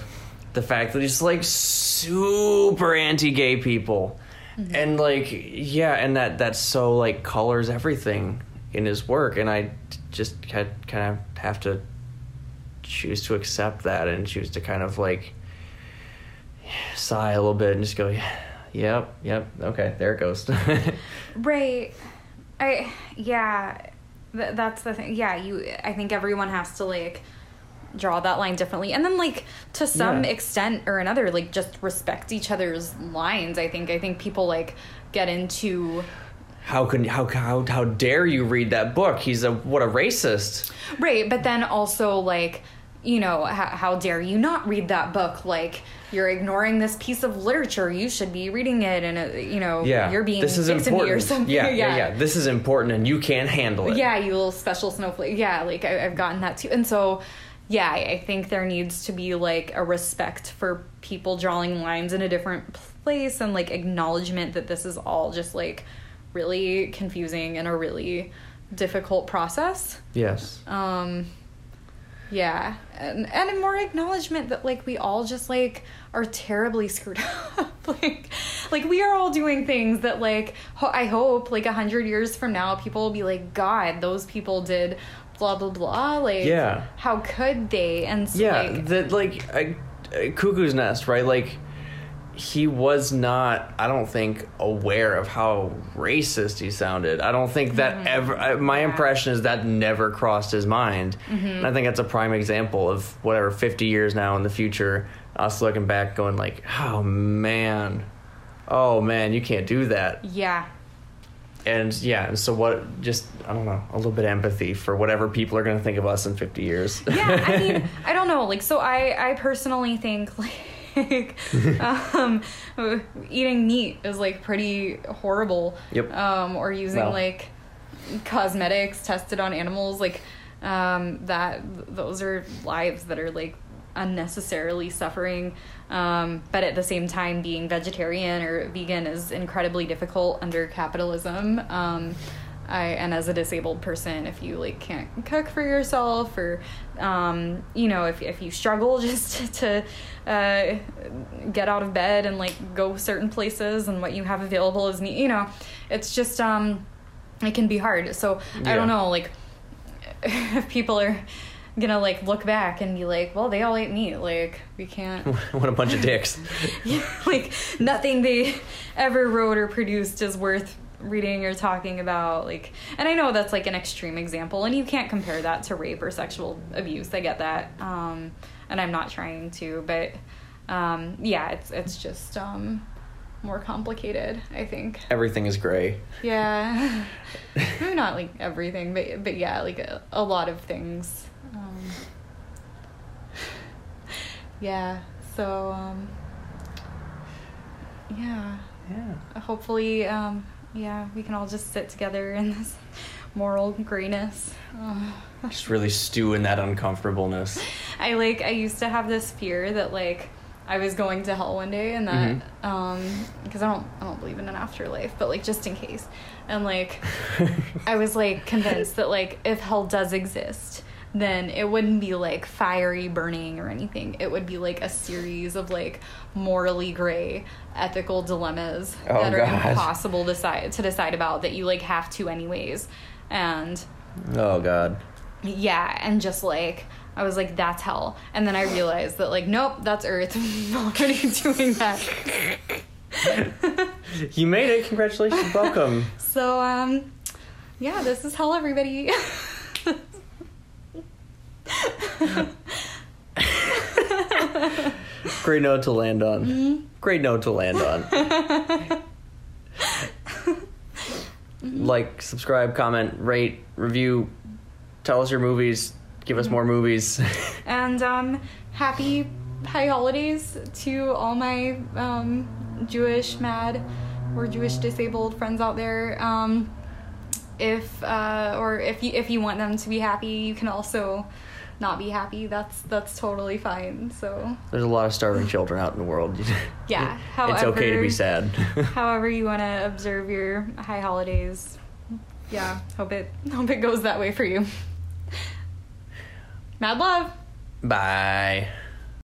the fact that he's like super anti-gay people, mm-hmm. and like yeah, and that that so like colors everything in his work, and I just kind of have to choose to accept that and choose to kind of like sigh a little bit and just go, yeah, yep, yep, okay, there it goes. [laughs] Right. I yeah, th- that's the thing. Yeah, you I think everyone has to like draw that line differently. And then like to some Yeah. extent or another like just respect each other's lines. I think I think people like get into how can how how how dare you read that book? He's a what a racist. Right, but then also like, you know, how, how dare you not read that book? Like you're ignoring this piece of literature. You should be reading it, and uh, you know, Yeah, you're being this is dicks to me important. or something. Yeah, [laughs] yeah, yeah, This is important, and you can't handle it. Yeah, you little special snowflake. Yeah, like I, I've gotten that too, and so yeah, I think there needs to be like a respect for people drawing lines in a different place and like acknowledgement that this is all just like really confusing and a really difficult process. Yes. Um, yeah, and and more acknowledgement that like we all just like are terribly screwed [laughs] up. like, like we are all doing things that like ho- I hope like a hundred years from now people will be like, God, those people did blah blah blah. Like, Yeah. how could they? And so, Yeah, like, that like a, a cuckoo's nest, right? Like he was not, I don't think, aware of how racist he sounded. I don't think that mm-hmm. ever. I, my Yeah. impression is that never crossed his mind. Mm-hmm. And I think that's a prime example of whatever fifty years now in the future, us looking back, going like, "Oh man, oh man, you can't do that." yeah, And yeah, and so what? Just I don't know, a little bit of empathy for whatever people are going to think of us in fifty years. yeah i mean [laughs] i don't know like so i i personally think like [laughs] um eating meat is like pretty horrible Yep. um or using Well. like cosmetics tested on animals like um that those are lives that are like unnecessarily suffering um but at the same time being vegetarian or vegan is incredibly difficult under capitalism um I and as a disabled person, if you like can't cook for yourself or um, you know if if you struggle [laughs] just to uh, get out of bed and like go certain places and what you have available is you know, it's just um, it can be hard. So I don't know, like [laughs] if people are gonna like look back and be like, well, they all ate meat, like we can't. [laughs] what a bunch of dicks. Yeah, like nothing they ever wrote or produced is worth reading or talking about like and i know that's like an extreme example and you can't compare that to rape or sexual abuse i get that um and i'm not trying to but um yeah it's it's just um more complicated i think Everything is gray. yeah [laughs] maybe not like everything but but yeah like a, a lot of things um yeah so um yeah Yeah. hopefully um yeah we can all just sit together in this moral grayness. Uh, Just really stew in that uncomfortableness. i like i used to have this fear that like i was going to hell one day and that um because i don't i don't believe in an afterlife but like just in case. And like [laughs] i was like convinced that like if hell does exist then it wouldn't be like fiery burning or anything it would be like a series of like morally gray ethical dilemmas Oh, that are God. impossible to decide to decide about that you like have to anyways and oh god. yeah and just like i was like that's hell and then i realized that like nope that's earth [laughs] i'm already doing that [laughs] You made it. Congratulations. Welcome. so um yeah this is hell everybody [laughs] [laughs] Great note to land on. Mm-hmm. Great note to land on. Mm-hmm. like, subscribe, comment, rate, review, tell us your movies, give Mm-hmm. us more movies. [laughs] and um happy high holidays to all my um jewish mad or jewish disabled friends out there um if uh or if you if you want them to be happy you can also not be happy that's that's totally fine so There's a lot of starving children out in the world. [laughs] Yeah, however, it's okay to be sad. [laughs] however you want to observe your high holidays yeah hope it hope it goes that way for you mad love Bye.